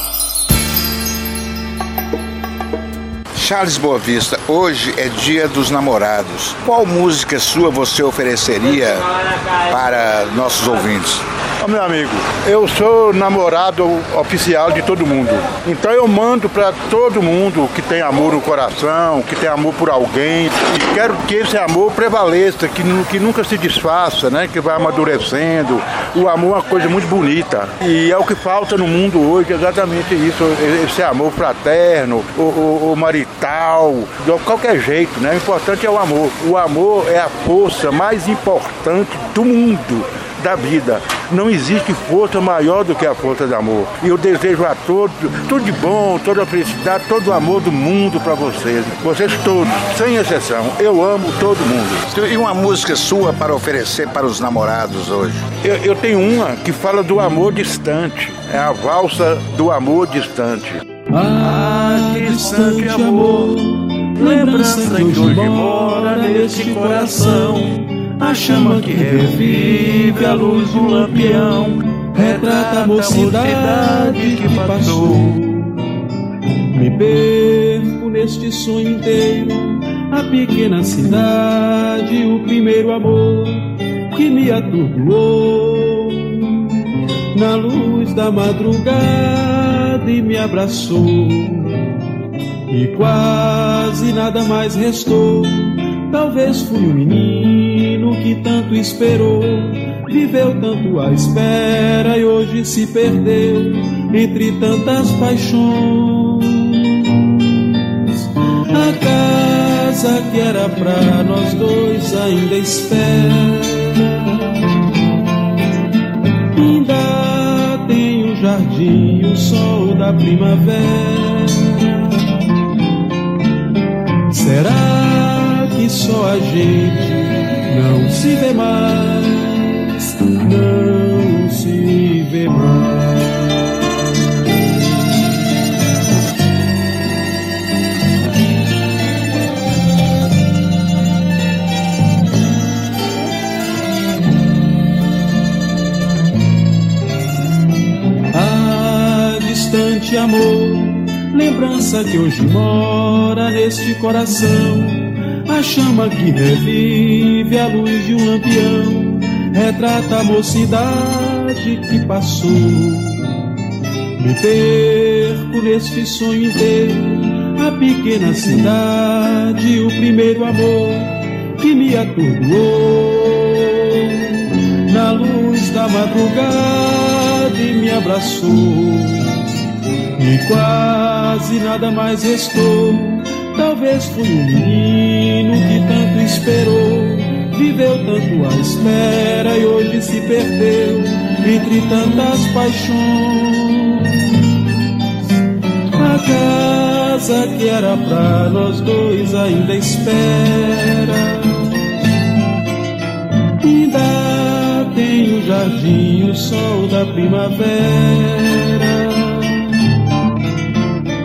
Speaker 2: Charles Boavista, hoje é dia dos namorados. Qual música sua você ofereceria para nossos ouvintes?
Speaker 11: Oh, meu amigo, eu sou namorado oficial de todo mundo. Então eu mando para todo mundo que tem amor no coração, que tem amor por alguém. E quero que esse amor prevaleça, que, que nunca se desfaça, né? Que vai amadurecendo. O amor é uma coisa muito bonita. E é o que falta no mundo hoje, exatamente isso. Esse amor fraterno, o, o, o marital, de qualquer jeito, né? O importante é o amor. O amor é a força mais importante do mundo da vida. Não existe força maior do que a força do amor. E eu desejo a todos tudo de bom, toda a felicidade, todo o amor do mundo para vocês. Vocês todos, sem exceção. Eu amo todo mundo.
Speaker 2: E uma música sua para oferecer para os namorados hoje?
Speaker 11: Eu, eu tenho uma que fala do amor distante. É a valsa do amor distante.
Speaker 12: Ah, distante amor, lembrança que hoje mora neste coração a chama que revive a luz do lampião retrata a mocidade que passou. Me perco neste sonho inteiro, a pequena cidade, o primeiro amor que me atordoou. Na luz da madrugada e me abraçou, e quase nada mais restou. Talvez fui um menino que tanto esperou, viveu tanto à espera e hoje se perdeu entre tantas paixões. A casa que era pra nós dois ainda espera. Ainda tem o jardim, o sol da primavera. Será só a gente não se vê mais, não se vê mais. Ah, distante amor, lembrança que hoje mora neste coração a chama que revive a luz de um lampião retrata a mocidade que passou. Me perco neste sonho inteiro, a pequena cidade, o primeiro amor que me atordoou. Na luz da madrugada e me abraçou, e quase nada mais restou Talvez fui um menino que tanto esperou, viveu tanto à espera e hoje se perdeu entre tantas paixões. A casa que era pra nós dois ainda espera. Ainda tem o jardim, o sol da primavera.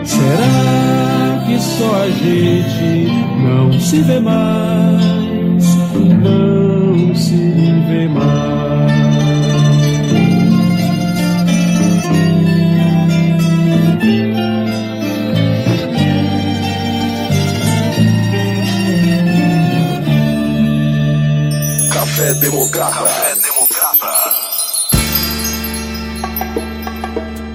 Speaker 12: Será? Só a gente não se vê mais, não se vê mais.
Speaker 1: Café Democrata. Democrata.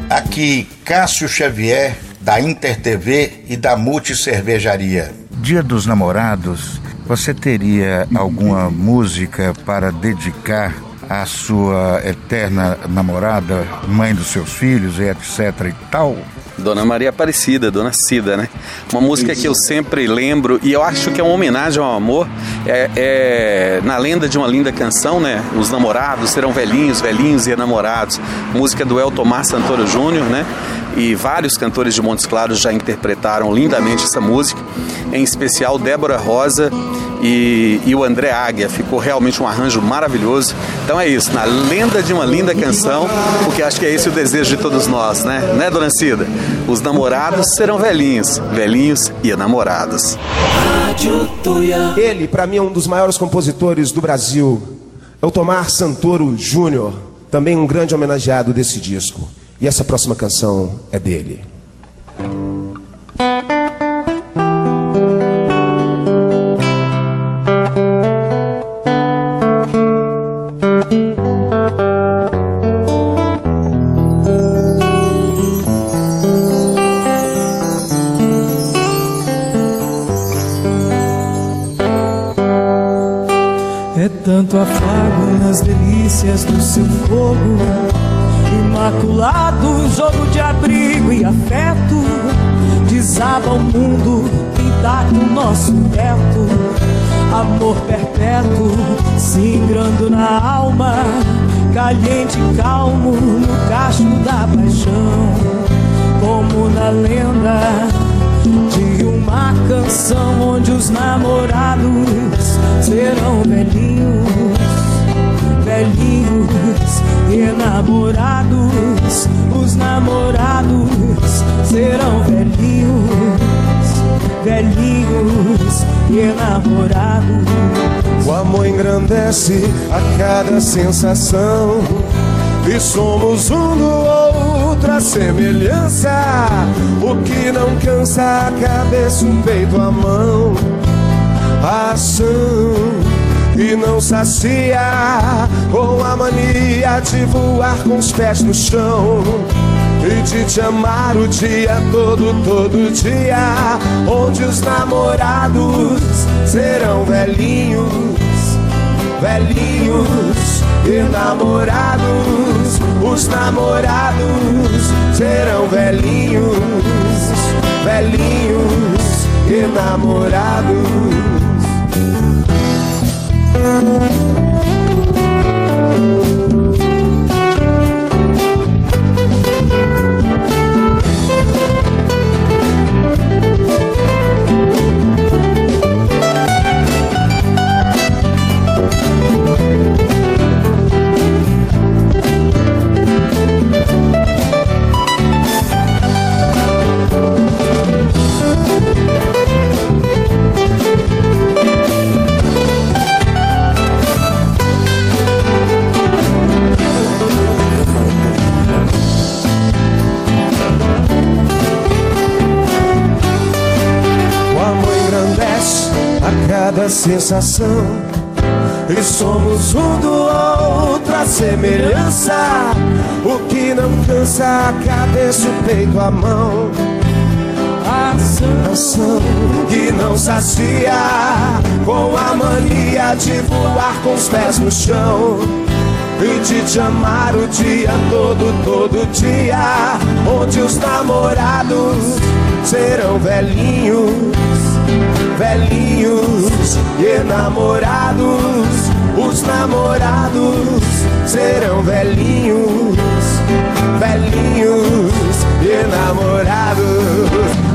Speaker 2: Aqui, Cássio Xavier da Inter TV e da Multi Cervejaria. Dia dos Namorados, você teria alguma música para dedicar à sua eterna namorada, mãe dos seus filhos e etc e tal?
Speaker 13: Dona Maria Aparecida, Dona Cida, né? Uma música que eu sempre lembro e eu acho que é uma homenagem ao amor. É, é, na lenda de uma linda canção, né? Os namorados serão velhinhos, velhinhos e enamorados. Música do El Tomar Santoro Júnior, né? E vários cantores de Montes Claros já interpretaram lindamente essa música, em especial Débora Rosa e, e, o André Águia. Ficou realmente um arranjo maravilhoso. Então é isso, na lenda de uma linda canção, porque acho que é esse o desejo de todos nós, né? Né, dona Cida? Os namorados serão velhinhos, velhinhos e namorados.
Speaker 14: Ele, para mim, é um dos maiores compositores do Brasil. É o Tomar Santoro Júnior, também um grande homenageado desse disco. E essa próxima canção é dele.
Speaker 15: É tanto afago nas delícias do seu fogo Imaculado, jogo de abrigo e afeto. Desaba o mundo e dá o nosso teto. Amor perpétuo, singrando na alma. Caliente e calmo no cacho da paixão. Como na lenda de uma canção onde os namorados serão velhinhos, velhinhos enamorados. Os namorados serão velhinhos, velhinhos enamorados.
Speaker 14: O amor engrandece a cada sensação. E somos um do outro a semelhança. O que não cansa a cabeça, o peito, a mão, a ação. E não sacia com a mania de voar com os pés no chão. E de te amar o dia todo, todo dia. Onde os namorados serão velhinhos, velhinhos enamorados, os namorados serão velhinhos, velhinhos enamorados. O sensação. E somos um do outro a semelhança. O que não cansa a cabeça, o peito, a mão. A ação que não sacia com a mania de voar com os pés no chão. E de te amar o dia todo, todo dia. Onde os namorados serão velhinhos, velhinhos e enamorados. Os namorados serão velhinhos, velhinhos e enamorados.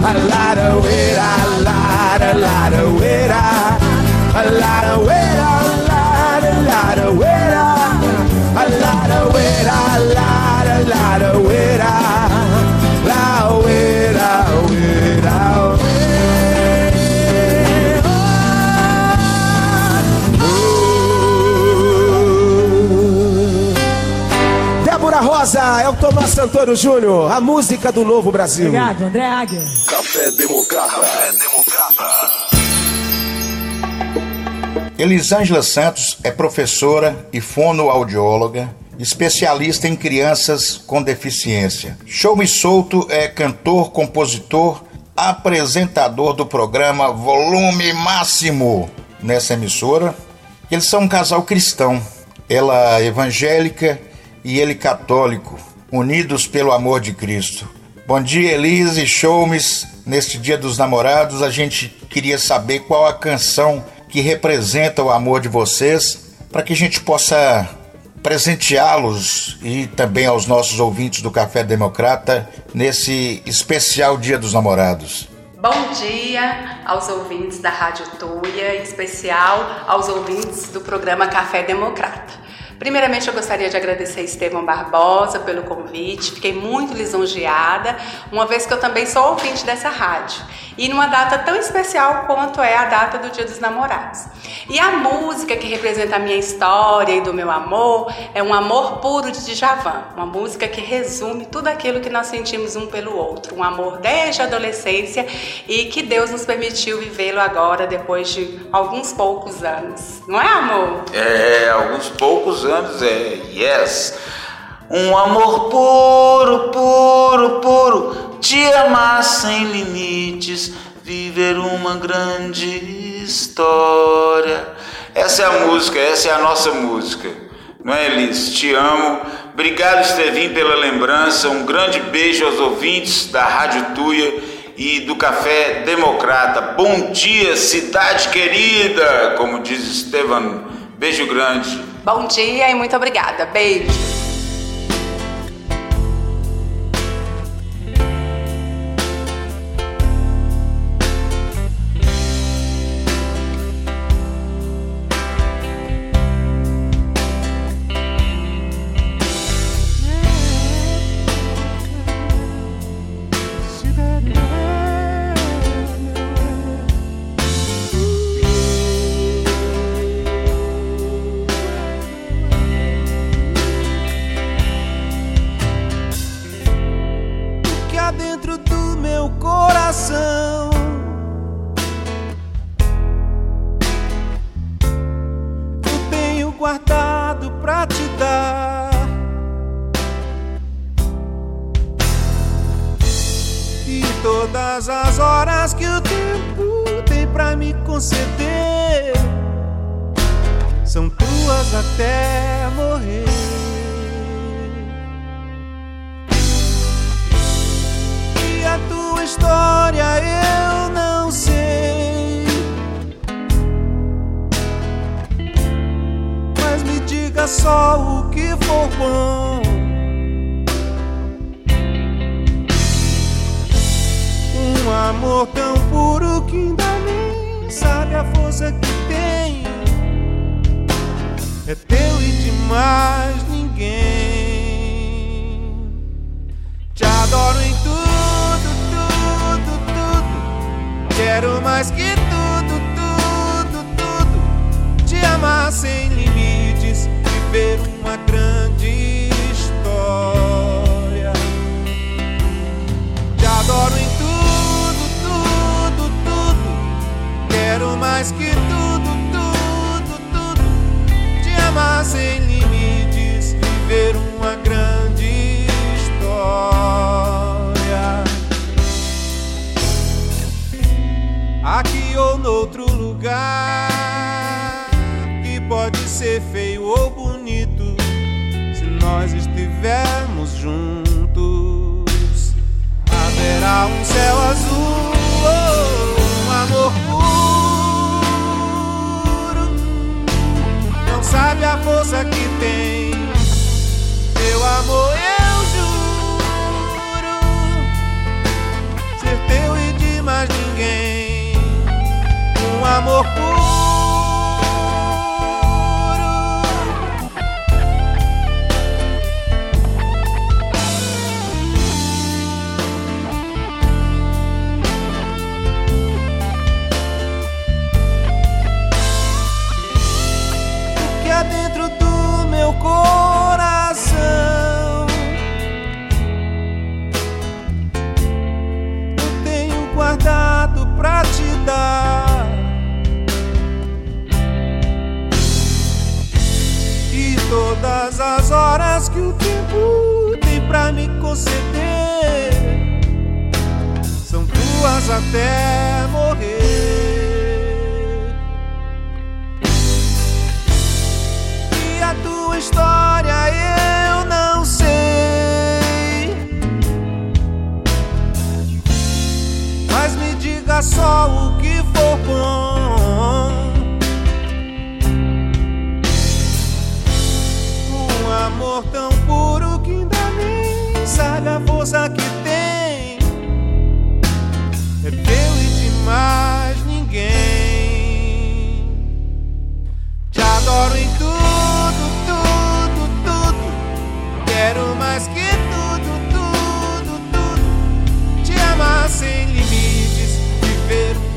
Speaker 14: A laraoeira, a lara, laraoeira, a Rosa, é o Tomás Santoro Júnior, a música do Novo Brasil.
Speaker 15: Obrigado, André Águia.
Speaker 1: Café Democrata. Café Democrata.
Speaker 2: Elisângela Santos é professora e fonoaudióloga, especialista em crianças com deficiência. Show Me Solto é cantor, compositor, apresentador do programa Volume Máximo nessa emissora. Eles são um casal cristão, ela evangélica e ele católico, unidos pelo amor de Cristo. Bom dia, Elise, show-me. Neste Dia dos Namorados, a gente queria saber qual a canção que representa o amor de vocês, para que a gente possa presenteá-los e também aos nossos ouvintes do Café Democrata nesse especial Dia dos Namorados.
Speaker 16: Bom dia aos ouvintes da Rádio Tuia, em especial aos ouvintes do programa Café Democrata. Primeiramente, eu gostaria de agradecer a Estevão Barbosa pelo convite, fiquei muito lisonjeada, uma vez que eu também sou ouvinte dessa rádio. E numa data tão especial quanto é a data do Dia dos Namorados. E a música que representa a minha história e do meu amor é um amor puro de Djavan, uma música que resume tudo aquilo que nós sentimos um pelo outro, um amor desde a adolescência e que Deus nos permitiu vivê-lo agora depois de alguns poucos anos. Não é, amor?
Speaker 17: É, alguns poucos anos é yes. Um amor puro, puro, puro, te amar sem limites, viver uma grande história. Essa é a música, essa é a nossa música. Não é, Elis? Te amo. Obrigado, Estevinho, pela lembrança. Um grande beijo aos ouvintes da Rádio Tuia e do Café Democrata. Bom dia, cidade querida, como diz Estevam. Beijo grande.
Speaker 9: Bom dia e muito obrigada. Beijo.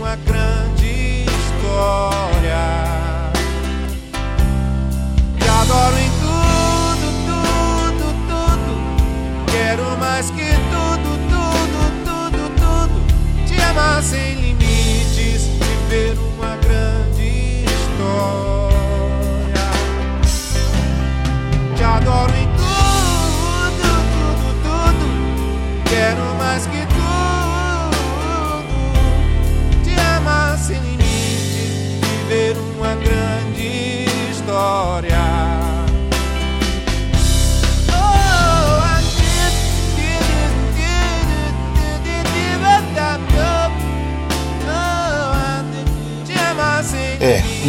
Speaker 6: Mais que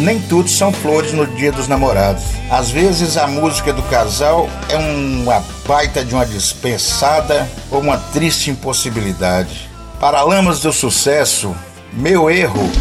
Speaker 18: nem tudo são flores no dia dos namorados. Às vezes a música do casal é uma baita de uma dispensada ou uma triste impossibilidade. Paralamas do sucesso, meu erro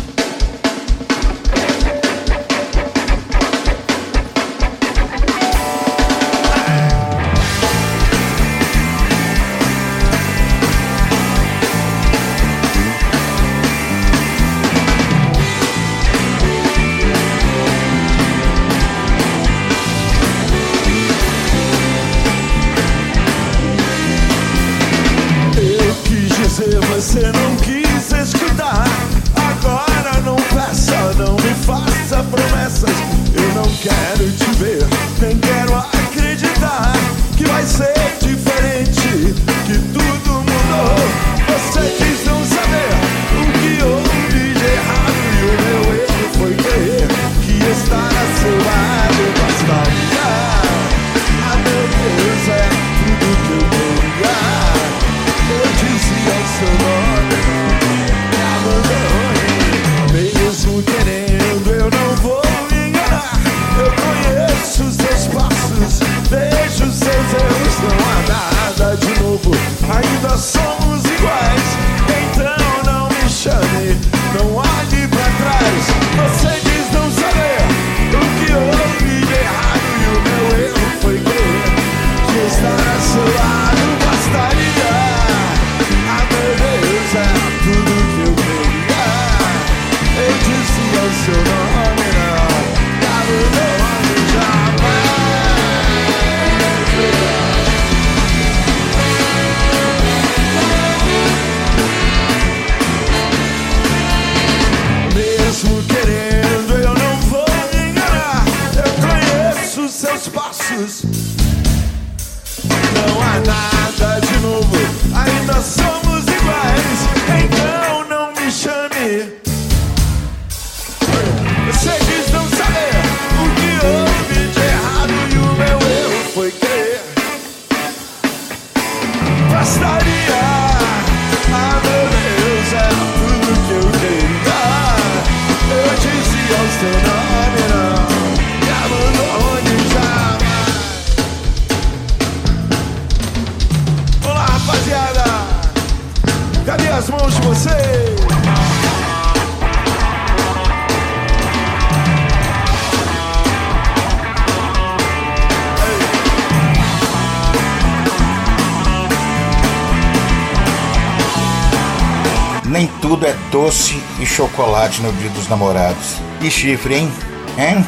Speaker 18: chocolate no dia dos namorados. E chifre, hein? Hein?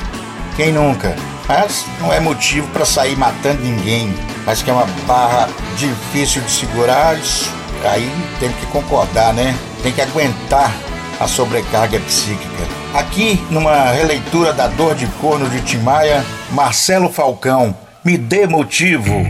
Speaker 18: Quem nunca? Mas não é motivo para sair matando ninguém. Mas que é uma barra difícil de segurar, aí tem que concordar, né? Tem que aguentar a sobrecarga psíquica. Aqui, numa releitura da Dor de Corno de Timaya, Marcelo Falcão, me dê motivo.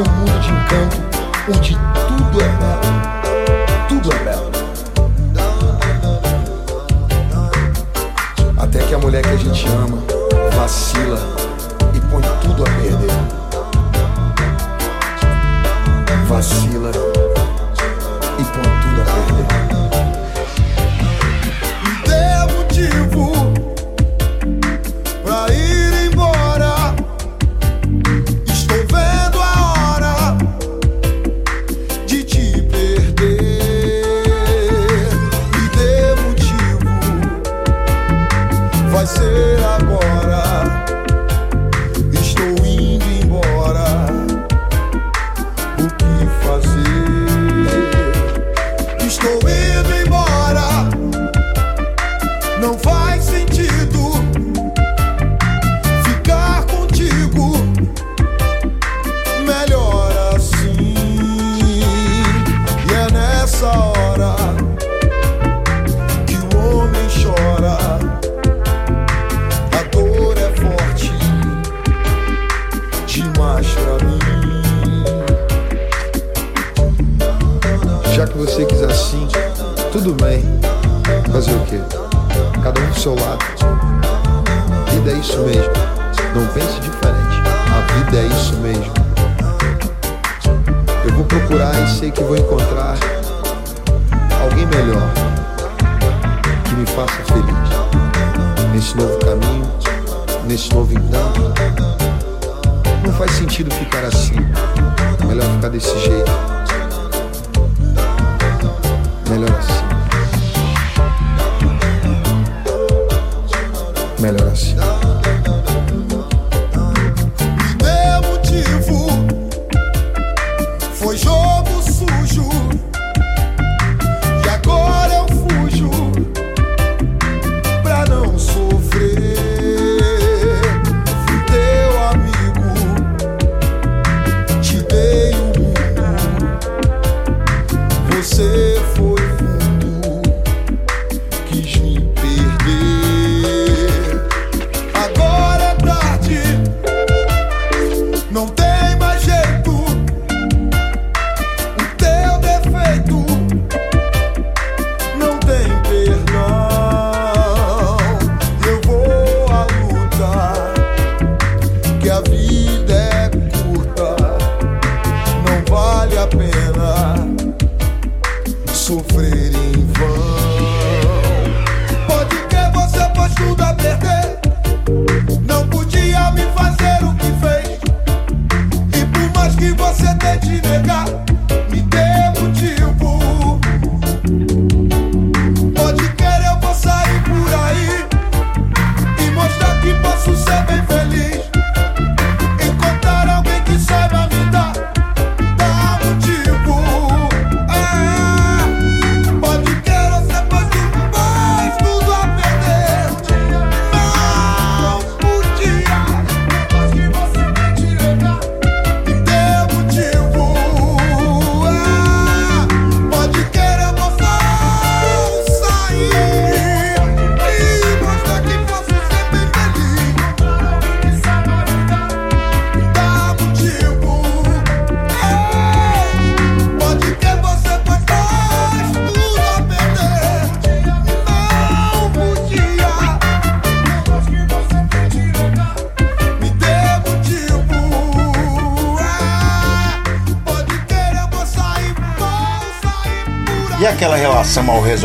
Speaker 19: Um mundo de encanto onde tudo é belo. Tudo é belo. Até que a mulher que a gente ama vacila e põe tudo a perder vacila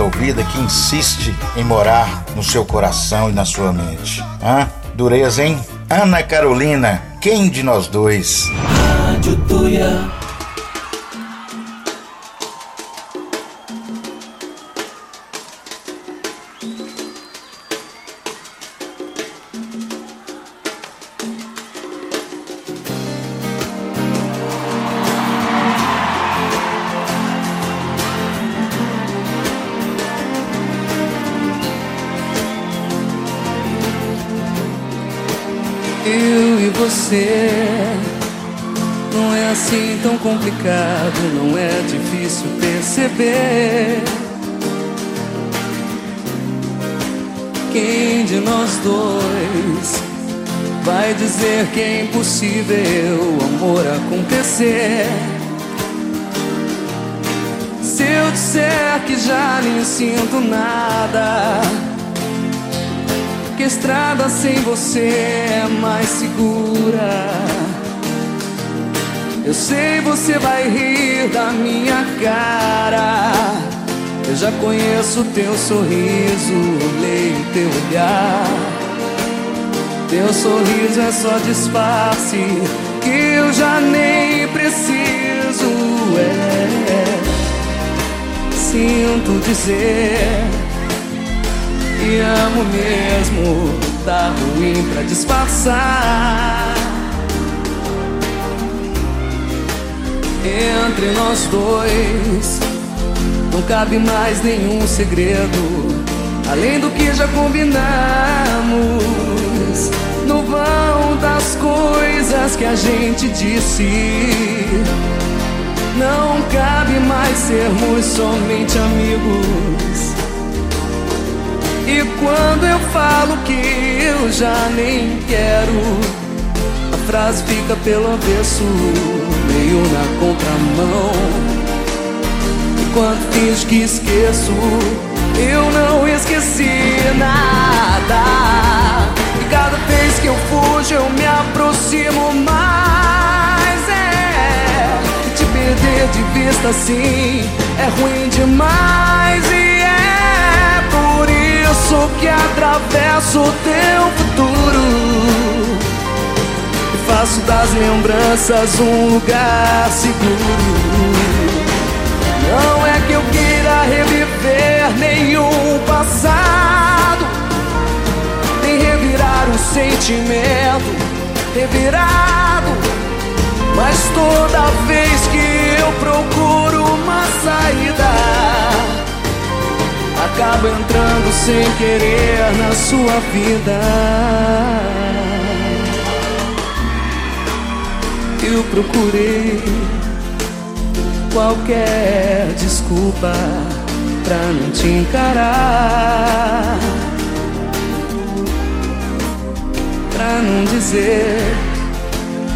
Speaker 2: resolvida que insiste em morar no seu coração e na sua mente? Hã? Dureza, hein? Ana Carolina, quem de nós dois?
Speaker 4: Rádio Tuia.
Speaker 20: Você não é assim tão complicado, não é difícil perceber. Quem de nós dois vai dizer que é impossível o amor acontecer? Se eu disser que já nem sinto nada que a estrada sem você é mais segura. Eu sei você vai rir da minha cara. Eu já conheço teu sorriso, leio teu olhar. Teu sorriso é só disfarce que eu já nem preciso. É, sinto dizer e amo mesmo, tá ruim pra disfarçar. Entre nós dois, não cabe mais nenhum segredo, além do que já combinamos. No vão das coisas que a gente disse, não cabe mais sermos somente amigos. E quando eu falo que eu já nem quero, a frase fica pelo avesso, meio na contramão. Enquanto finge que esqueço, eu não esqueci nada. E cada vez que eu fujo, eu me aproximo mais. É, te perder de vista assim é ruim demais. Isso que atravesso o teu futuro. E faço das lembranças um lugar seguro. Não é que eu queira reviver nenhum passado, nem revirar um sentimento revirado. Mas toda vez que eu procuro uma saída, acabo entrando sem querer na sua vida. Eu procurei qualquer desculpa pra não te encarar. Pra não dizer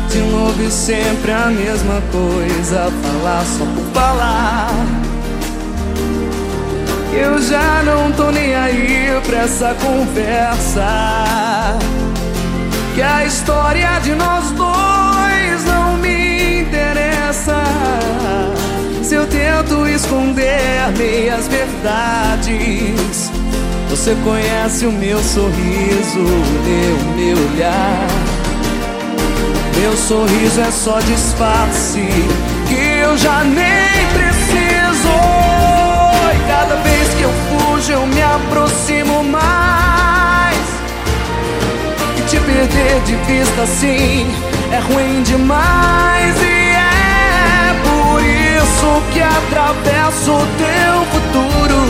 Speaker 20: de novo e sempre a mesma coisa, falar só por falar. Eu já não tô nem aí pra essa conversa. Que a história de nós dois não me interessa. Se eu tento esconder meias verdades, você conhece o meu sorriso, o meu, meu olhar. Meu sorriso é só disfarce que eu já nem preciso. Cada vez que eu fujo, eu me aproximo mais. E te perder de vista assim é ruim demais. E é por isso que atravesso o teu futuro.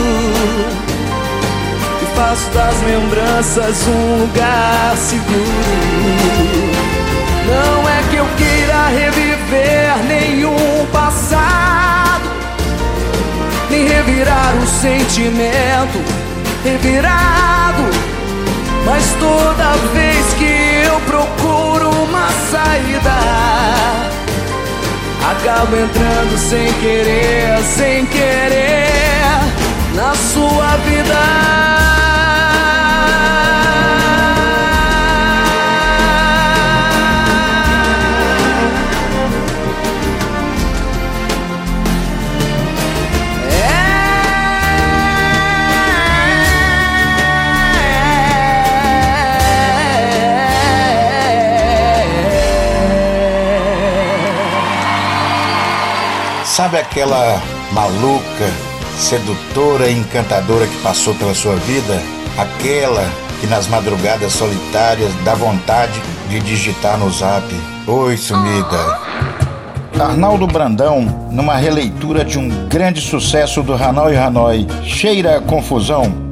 Speaker 20: E faço das lembranças um lugar seguro. Não é que eu queira reviver nenhum passado, nem revirar o sentimento revirado. Mas toda vez que eu procuro uma saída, acabo entrando sem querer, sem querer na sua vida.
Speaker 2: Sabe aquela maluca, sedutora e encantadora que passou pela sua vida? Aquela que nas madrugadas solitárias dá vontade de digitar no zap: Oi, sumida. Arnaldo Brandão, numa releitura de um grande sucesso do Hanoi Hanoi, Cheira a Confusão,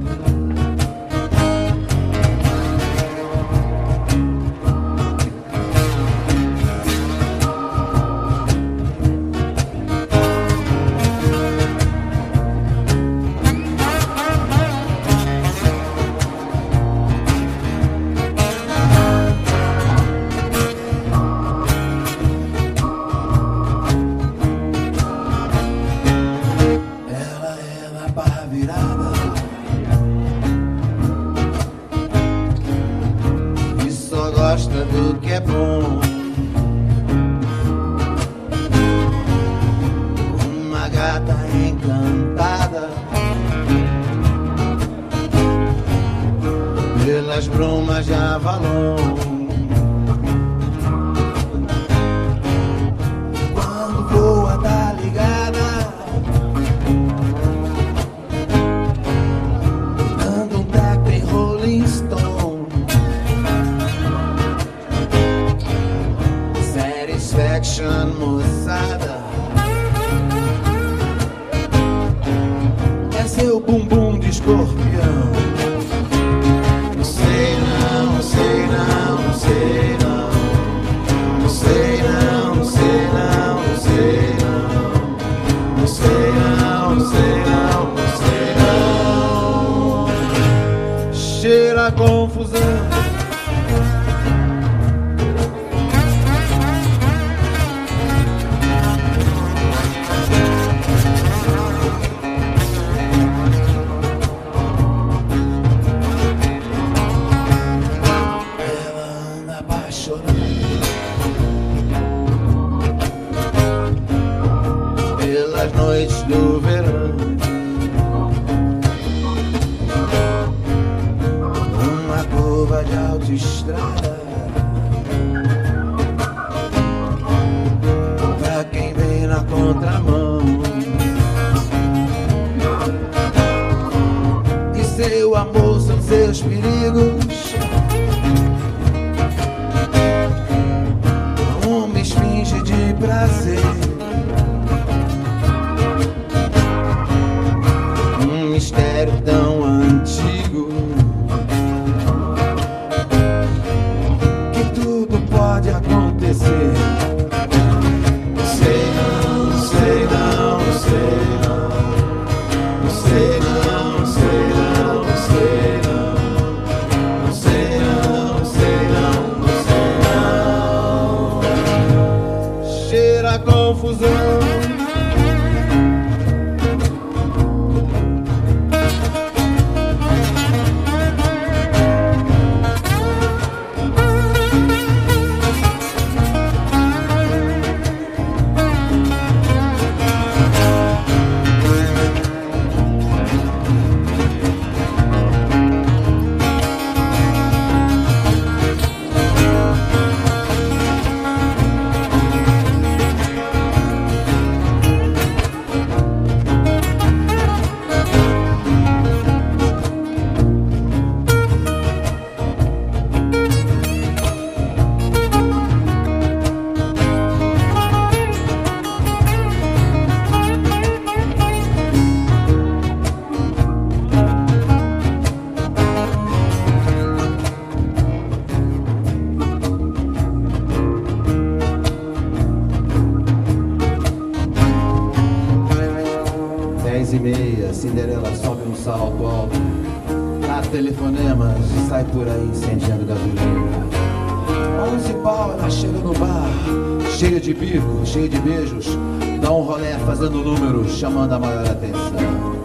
Speaker 21: chamando a maior atenção.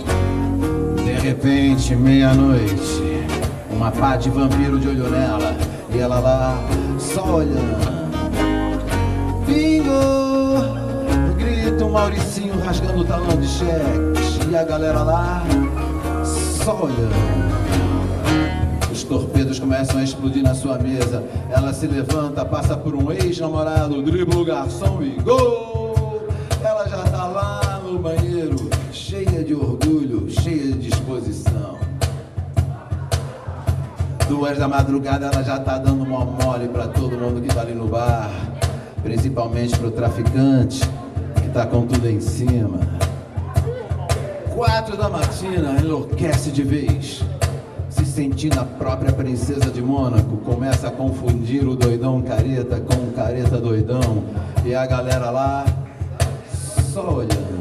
Speaker 21: De repente, meia-noite, uma pá de vampiro de olho nela. E ela lá, só olhando. Bingo! Grita um Mauricinho rasgando o talão de cheques. E a galera lá, só olhando. Os torpedos começam a explodir na sua mesa. Ela se levanta, passa por um ex-namorado, dribla o garçom e gol! Duas da madrugada ela já tá dando uma mole pra todo mundo que tá ali no bar. Principalmente pro traficante, que tá com tudo em cima. Quatro da matina enlouquece de vez. Se sentindo a própria princesa de Mônaco, começa a confundir o doidão careta com o careta doidão. E a galera lá só olhando.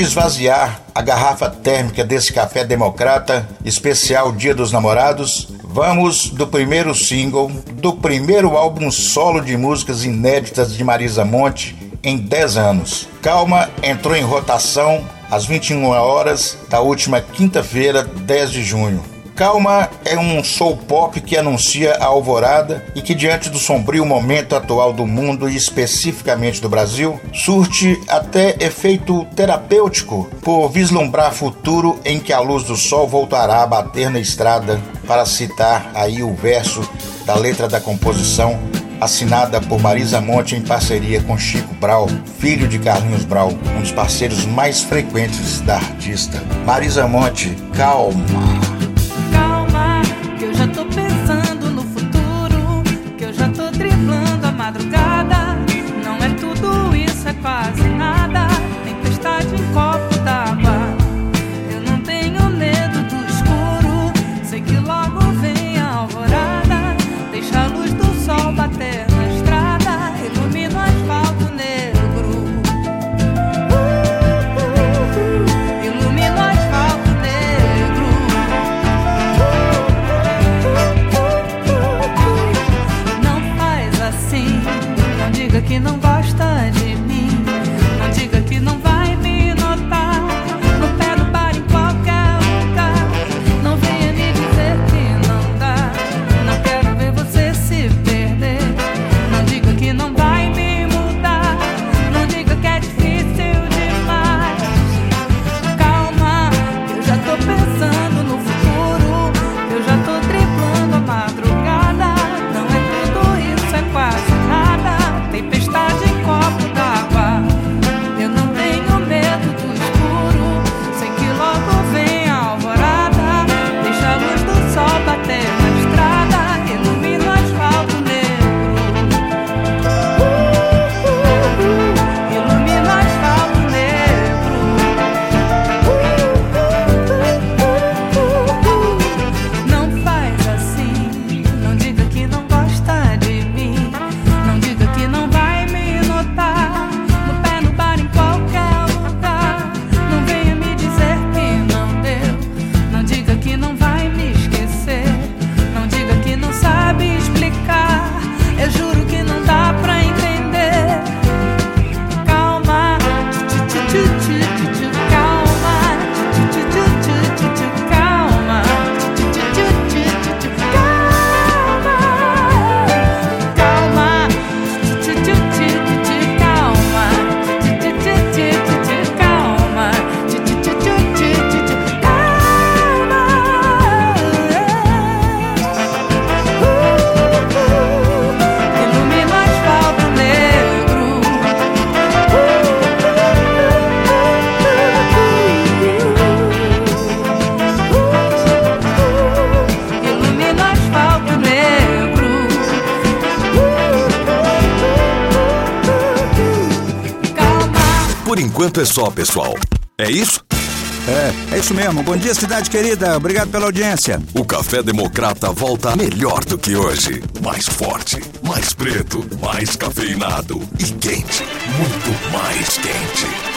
Speaker 2: Para esvaziar a garrafa térmica desse café democrata, especial Dia dos Namorados, vamos do primeiro single do primeiro álbum solo de músicas inéditas de Marisa Monte em 10 anos. Calma entrou em rotação às 21 horas da última quinta-feira, 10 de junho. Calma é um soul pop que anuncia a alvorada e que, diante do sombrio momento atual do mundo e especificamente do Brasil, surte até efeito terapêutico por vislumbrar futuro em que a luz do sol voltará a bater na estrada, para citar aí o verso da letra da composição assinada por Marisa Monte em parceria com Chico Brau, filho de Carlinhos Brau, um dos parceiros mais frequentes da artista. Marisa Monte, calma.
Speaker 15: madrugada. Não é tudo isso, é quase.
Speaker 1: é só, pessoal. É isso?
Speaker 22: É, é isso mesmo. Bom dia, cidade querida. Obrigado pela audiência.
Speaker 1: O Café Democrata volta melhor do que hoje. Mais forte, mais preto, mais cafeinado e quente. Muito mais quente.